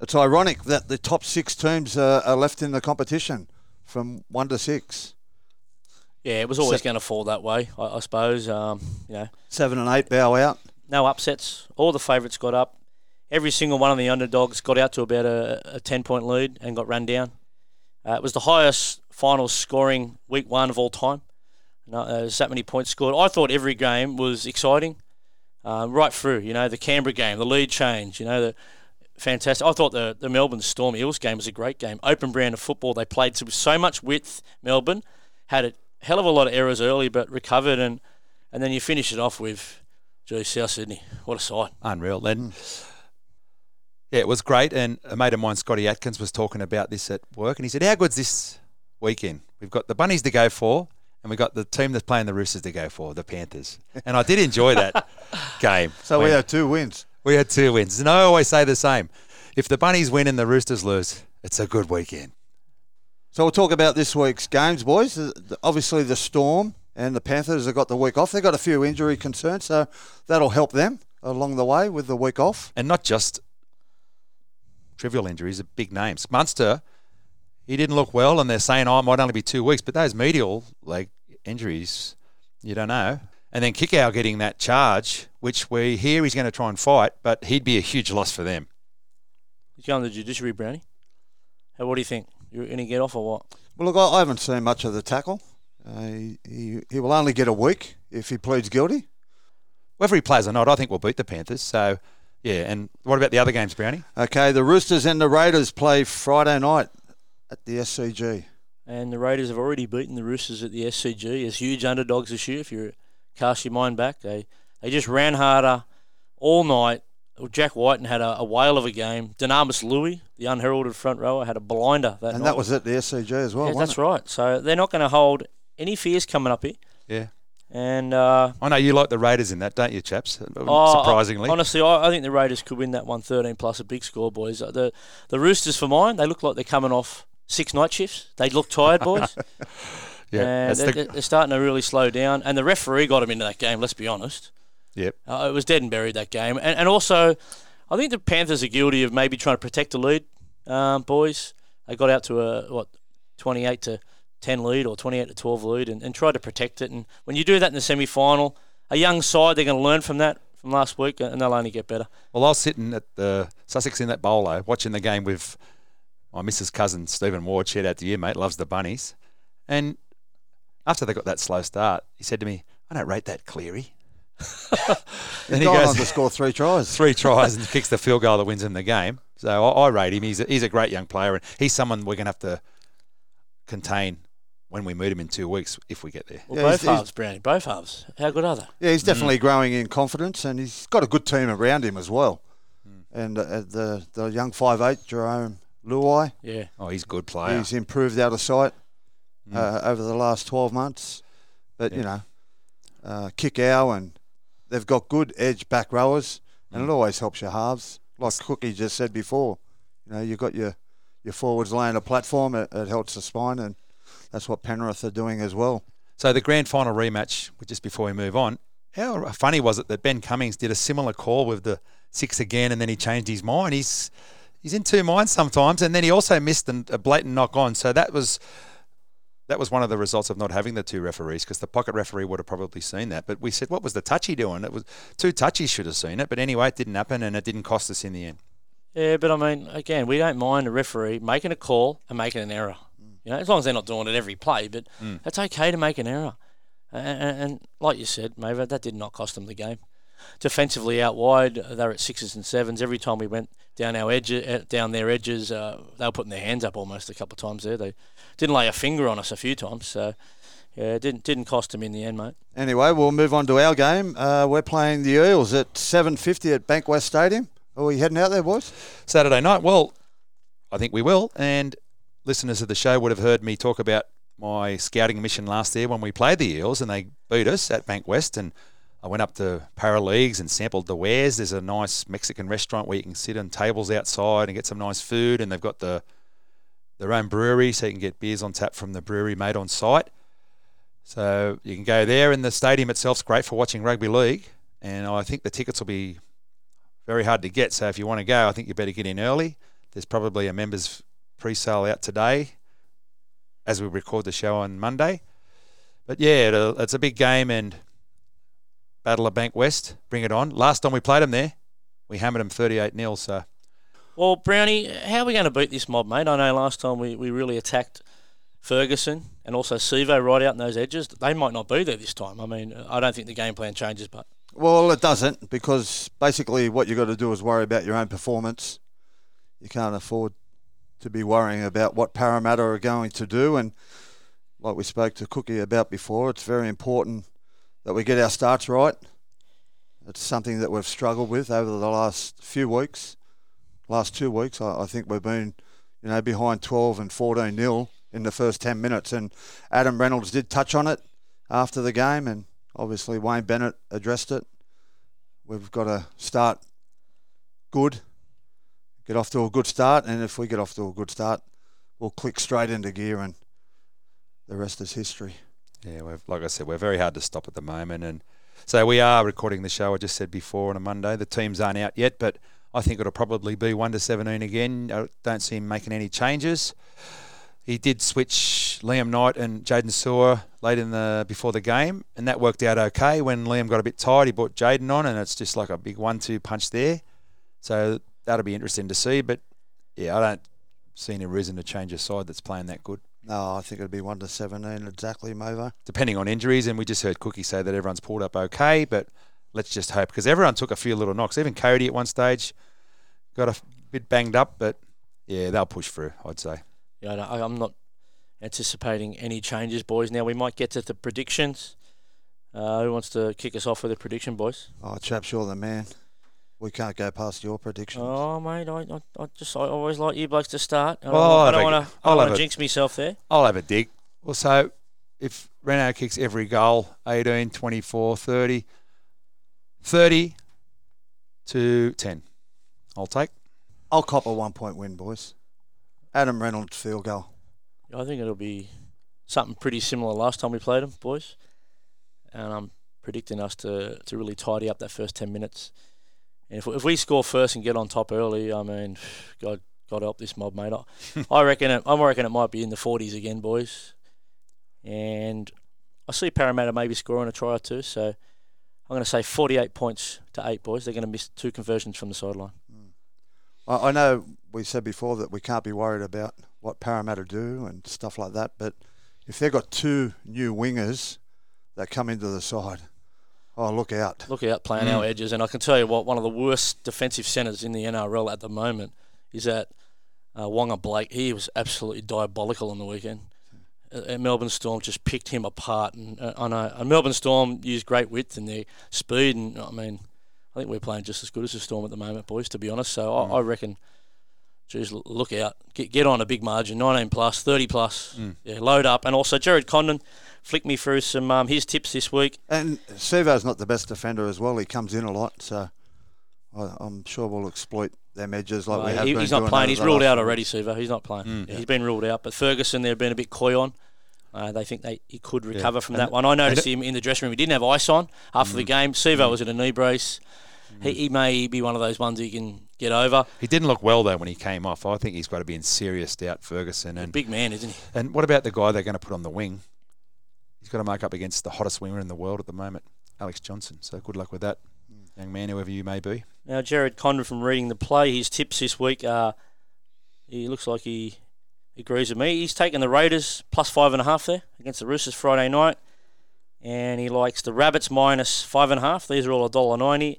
It's ironic that the top six teams are, are left in the competition from one to six. Yeah, it was always So- going to fall that way, I, I suppose. Um, you know, Seven and eight bow out. no upsets. All the favourites got up. Every single one of the underdogs got out to about a, a 10 point lead and got run down. Uh, it was the highest final scoring week one of all time. No, uh, there's that many points scored. I thought every game was exciting, uh, right through. You know, the Canberra game, the lead change. You know, the fantastic. I thought the the Melbourne Storm Eels game was a great game. Open brand of football. They played with so much width. Melbourne had a hell of a lot of errors early, but recovered and and then you finish it off with, gee, South Sydney. What a sight. Unreal. Then, yeah, it was great. And a mate of mine, Scotty Atkins, was talking about this at work, and he said, "How good's this weekend? We've got the bunnies to go for, and we got the team that's playing the Roosters to go for, the Panthers." And I did enjoy that game. So we had two wins. we had two wins, and I always say the same: if the bunnies win and the Roosters lose, it's a good weekend. So we'll talk about this week's games, boys. Uh, Obviously, the Storm and the Panthers have got the week off. They've got a few injury concerns, so that'll help them along the way with the week off. and not just trivial injuries, are big names. Munster, he didn't look well, and they're saying, oh, it might only be two weeks, but those medial leg injuries, you don't know. And then Kikau getting that charge, which we hear he's going to try and fight, but he'd be a huge loss for them. He's going to the judiciary, Brownie. How, what do you think? You're going to get off or what? Well, look, I I haven't seen much of the tackle. Uh, he, he, he will only get a week if he pleads guilty. Whether he plays or not, I think we'll beat the Panthers. So, yeah. And what about the other games, Brownie? Okay, the Roosters and the Raiders play Friday night at the SCG. And the Raiders have already beaten the Roosters at the SCG as huge underdogs this year. If you cast your mind back, they they just ran harder all night. Jack Wighton had a, a whale of a game. Dunamis Lui, the unheralded front rower, had a blinder that night. and night. that was at the SCG as well, yeah, wasn't that's it? right. So they're not going to hold any fears coming up here. Yeah. And uh, I know you like the Raiders in that, don't you, chaps? Oh, Surprisingly. honestly, I, I think the Raiders could win that one 13 plus a big score, boys. Uh, The the Roosters for mine, they look like they're coming off six night shifts. They look tired, boys. yeah, and they're, the, they're starting to really slow down. And the referee got them into that game. Let's be honest. yep. Uh, it was dead and buried that game. And, and also, I think the Panthers are guilty of maybe trying to protect the lead, um, boys. They got out to a what 28 to 10 lead or 28 to 12 lead and, and tried to protect it. And when you do that in the semi final, a young side, they're going to learn from that from last week and they'll only get better. Well, I was sitting at the Sussex in that bowler watching the game with my missus' cousin Stephen Ward. Shout out to you, mate. Loves the bunnies. And after they got that slow start, he said to me, "I don't rate that Cleary." then he Gone on goes to score three tries. three tries and kicks the field goal that wins him the game. So I, I rate him. He's a, he's a great young player, and he's someone we're going to have to contain when we meet him in two weeks if we get there. Well, Yeah, both he's- he's- halves, Brownie, both halves. How good are they? Yeah, he's definitely growing in confidence, and he's got a good team around him as well. And uh, the the young five eight Jarome Luai, Yeah. Oh, he's a good player. he's improved out of sight uh, over the last twelve months. But you know, uh, Kikau and they've got good edge back rowers, and it always helps your halves. Like Cookie just said before, you know, you've got your your forwards laying a platform. It, it helps the spine, and that's what Penrith are doing as well. So the grand final rematch, just before we move on, how funny was it that Ben Cummins did a similar call with the six again, and then he changed his mind? He's he's in two minds sometimes, and then he also missed a blatant knock on. So that was that was one of the results of not having the two referees because the pocket referee would have probably seen that. But we said, what was the touchy doing? It was two touchies should have seen it, but anyway, it didn't happen, and it didn't cost us in the end. Yeah, but I mean, again, we don't mind a referee making a call and making an error. You know, as long as they're not doing it every play, but mm. it's okay to make an error. And, and, and like you said, Mava, that did not cost them the game. Defensively out wide, uh, they were at sixes and sevens. Every time we went down our edge, uh, down their edges, uh, they were putting their hands up almost a couple of times there. They didn't lay a finger on us a few times, so yeah, it didn't didn't cost them in the end, mate. Anyway, we'll move on to our game. Uh, we're playing the Eels at 7:50 at Bankwest Stadium. Are we heading out there, boys? Saturday night. Well, I think we will. And listeners of the show would have heard me talk about my scouting mission last year when we played the Eels and they beat us at Bankwest. And I went up to Paraleagues and sampled the wares. There's a nice Mexican restaurant where you can sit on tables outside and get some nice food. And they've got the their own brewery, so you can get beers on tap from the brewery made on site. So you can go there, and the stadium itself's great for watching rugby league. And I think the tickets will be very hard to get. So if you want to go, I think you better get in early. There's probably a members pre-sale out today, as we record the show on Monday. But yeah, it'll- uh, it's a big game and Battle of Bank West, bring it on. Last time we played them there, we hammered them 38 0 So Well, Brownie, how are we going to beat this mob, mate? I know last time we, we really attacked Ferguson and also Sivo right out in those edges. They might not be there this time. I mean, I don't think the game plan changes, but Well, it doesn't because basically what you've got to do is worry about your own performance. You can't afford to be worrying about what Parramatta are going to do. And like we spoke to Cookie about before, it's very important that we get our starts right. It's something that we've struggled with over the last few weeks, last two weeks. I, I think we've been, you know, behind 12 and 14 nil in the first 10 minutes. And Adam Reynolds did touch on it after the game, and obviously Wayne Bennett addressed it. We've got to start good, get off to a good start, and if we get off to a good start, we'll click straight into gear, and the rest is history. Yeah, we've, like I said, we're very hard to stop at the moment. And so we are recording the show, I just said before, on a Monday. The teams aren't out yet, but I think it'll probably be 1 to 17 again. I don't see him making any changes. He did switch Liam Knight and Jaydn Su'A late in the before the game, and that worked out okay. When Liam got a bit tired, he brought Jaden on, and it's just like a big one-two punch there. So that'll be interesting to see. But yeah, I don't see any reason to change a side that's playing that good. No, I think it'll be 1 to 17 exactly, Movo. Depending on injuries, and we just heard Cookie say that everyone's pulled up okay, but let's just hope because everyone took a few little knocks. Even Cody at one stage got a bit banged up, but yeah, they'll push through. I'd say. yeah, no, I'm not anticipating any changes, boys. Now we might get to the predictions. Uh, who wants to kick us off with a prediction, boys? Oh, chaps, you're the man. We can't go past your predictions. Oh, mate, I, I, I just I always like you blokes to start. I don't, Well, want- I'll don't want to I'll have want to a- jinx myself there. I'll have a dig. Well, so if Reyno kicks every goal, 18, 24, 30, 30 to 10. I'll take. I'll cop a one point win, boys. Adam Reynolds field goal. I think it'll be something pretty similar last time we played them, boys. And I'm predicting us to, to really tidy up that first 10 minutes. And if, if we score first and get on top early, I mean, God, God help this mob, mate. I, I reckon it. I reckon it might be in the 40s again, boys. And I see Parramatta maybe scoring a try or two. So I'm going to say 48 points to eight, boys. They're going to miss two conversions from the sideline. Mm. I, I know we said before that we can't be worried about what Parramatta do and stuff like that, but if they've got two new wingers that come into the side, oh, look out. Look out playing Mm. our edges. And I can tell you what, one of the worst defensive centres in the NRL at the moment is that uh, Waqa Blake. He was absolutely diabolical on the weekend. Uh, Melbourne Storm just picked him apart. And uh, I know and Melbourne Storm used great width and their speed. And I mean, I think we're playing just as good as the Storm at the moment, boys, to be honest. So I, I reckon, geez, look out. Get, get on a big margin 19 plus, 30 plus. Yeah, load up. And also, Jared Condon flicked me through some um, his tips this week. And Sivo's not the best defender as well. He comes in a lot, so I, I'm sure we'll exploit them edges like we Well, have he- he's not playing. He's ruled out already. Sivo. He's not playing. Mm. Yeah, He's been ruled out. But Ferguson, they've been a bit coy on. Uh, they think they he could recover from And- that one. I noticed him in the dressing room. He didn't have ice on after Mm. the game. Sivo was in a knee brace. He, he may be one of those ones he can get over. He didn't look well though when he came off. I think he's got to be in serious doubt, Ferguson. And Big man, isn't he? and what about the guy they're going to put on the wing? He's got to mark up against the hottest winger in the world at the moment, Alex Johnston. So good luck with that, young man, whoever you may be. Now, Jared Condon from reading the play, his tips this week are he looks like he agrees with me. He's taken the Raiders plus five and a half there against the Roosters Friday night. And he likes the Rabbits minus five and a half. These are all a dollar ninety.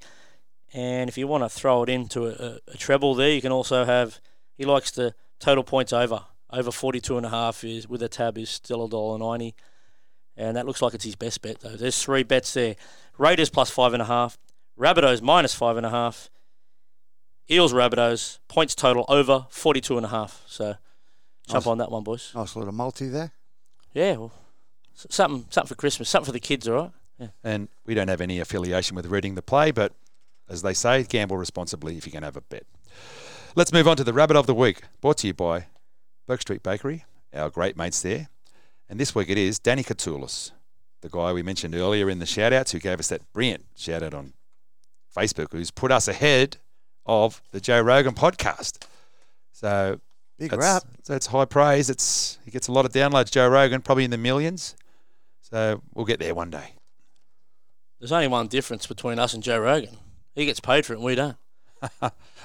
And if you want to throw it into a, a, a treble there, you can also have he likes the total points over. Over forty two and a half is with a tab is still a dollar ninety. And that looks like it's his best bet though. There's three bets there. Raiders plus five and a half, Rabbitohs minus five and a half. Eels Rabbitohs points total over 42 and a half. So jump Nice. on that one, boys. Nice little multi there. Yeah, well, something something for Christmas, something for the kids, all right? Yeah. And we don't have any affiliation with reading the play, but as they say, gamble responsibly if you're going to have a bet. Let's move on to the rabbit of the week, brought to you by Bourke Street Bakery, our great mates there. And this week it is Danny Katoulis, the guy we mentioned earlier in the shout outs who gave us that brilliant shout out on Facebook, who's put us ahead of the Joe Rogan podcast. So Big that's, rap. so it's high praise. It's he gets a lot of downloads, Joe Rogan, probably in the millions. So we'll get there one day. There's only one difference between us and Joe Rogan. He gets paid for it and we don't.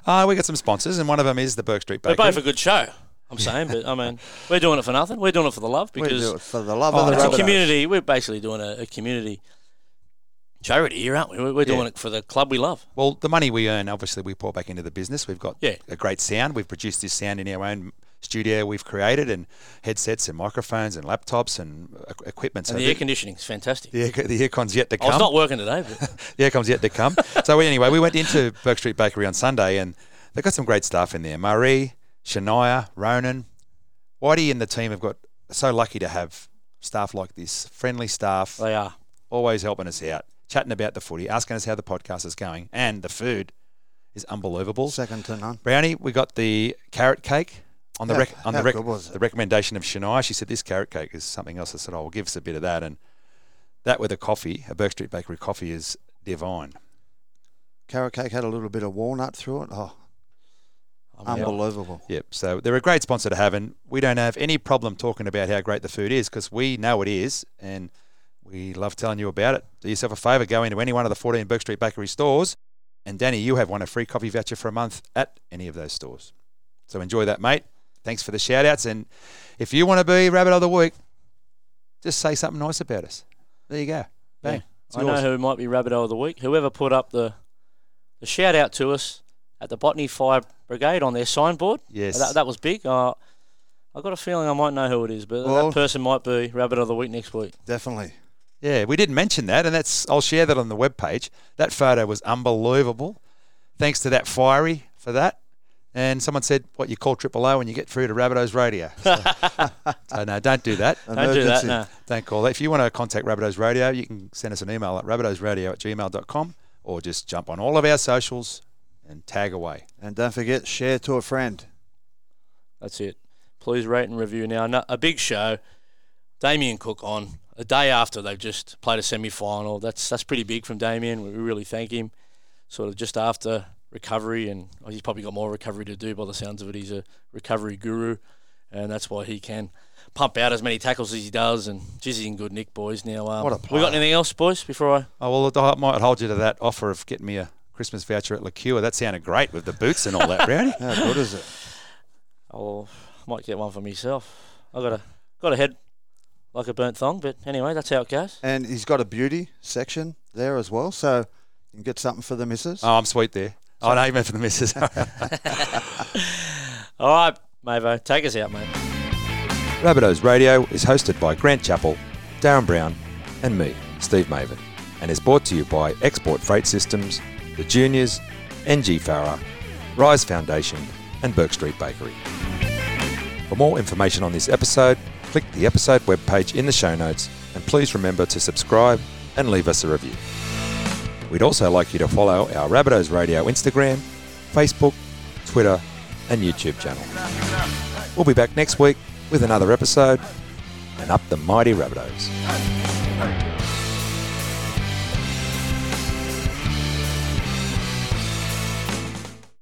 Ah, we got some sponsors, and one of them is the Bourke Street Bakery. both a good show, I'm saying, but I mean, we're doing it for nothing. We're doing it for the love We because do it for the love Oh, of the it's a community. We're basically doing a, a community charity here, aren't we? We're, we're doing Yeah. it for the club we love. well, the money we earn, obviously, we pour back into the business. We've got Yeah. a great sound. We've produced this sound in our own studio. We've created and headsets and microphones and laptops and equipment. So And the the, air conditioning's fantastic. the, air, the aircon's yet to oh, come. I was not working today, but the aircon's yet to come. so anyway, we went into Bourke Street Bakery on Sunday, and they've got some great stuff in there. Marie, Shania, Ronan, Whitey, and the team have got so lucky to have staff like this, friendly staff. they are. always helping us out, chatting about the footy, asking us how the podcast is going, and the food is unbelievable. Second to none. Brownie, we got the carrot cake on the How- rec- on the, rec- good was it? the recommendation of Shania. She said this carrot cake is something else. I said, "Oh, well, give us a bit of that." And that with a coffee, a Bourke Street Bakery coffee is divine. Carrot cake had a little bit of walnut through it. Oh, unbelievable. Yep. So they're a great sponsor to have, and we don't have any problem talking about how great the food is because we know it is, and we love telling you about it. Do yourself a favour, go into any one of the 14 Bourke Street Bakery stores, and Danny, you have won a free coffee voucher for a month at any of those stores. So enjoy that, mate. Thanks for the shout outs, and if you want to be Rabbit of the Week, just say something nice about us. There you go. Bang. Yeah. I know who might be Rabbit of the week. Whoever put up the the shout out to us at the Botany Fire Brigade on their signboard. Yes. That, that was big. Uh, I got a feeling I might know who it is, but Well- that person might be Rabbit of the week next week. Definitely. Yeah, we didn't mention that, and that's I'll share that on the webpage. That photo was unbelievable. Thanks to that fiery for that. And someone said, "What you call Triple O when you get through to Rabbitohs Radio?" So, so no, don't do that. Don't do that. Emergency. No. Don't call that. If you want to contact Rabbitohs Radio, you can send us an email at rabbitohsradio at gmail.com or just jump on all of our socials and tag away. And don't forget, share to a friend. That's it. Please rate and review now. A big show. Damien Cook on a day after they've just played a semi final. That's that's pretty big from Damien. We really thank him. Sort of just after recovery, and oh, he's probably got more recovery to do by the sounds of it. He's a recovery guru, and that's why he can pump out as many tackles as he does. And geez, he's in good nick, boys. Now, um, What a we player. got anything else, boys? Before I Oh, well, I might hold you to that offer of getting me a Christmas voucher at Liqueur. That sounded great with the boots and all that, Brownie. How good is it? I'll might get one for myself. I got a got a head like a burnt thong, but anyway, that's how it goes. And he's got a beauty section there as well, so you can get something for the missus. Oh, I'm sweet there. Oh, no, even for the missus. All right, Mavo, take us out, mate. Rabbitohs Radio is hosted by Grant Chappell, Darren Brown, and me, Steve Mavin, and is brought to you by Export Freight Systems, the Juniors, NG Farah, Rise Foundation, and Bourke Street Bakery. For more information on this episode, click the episode webpage in the show notes, and please remember to subscribe and leave us a review. We'd also like you to follow our Rabbitohs Radio Instagram, Facebook, Twitter, and YouTube channel. We'll be back next week with another episode and up the mighty Rabbitohs.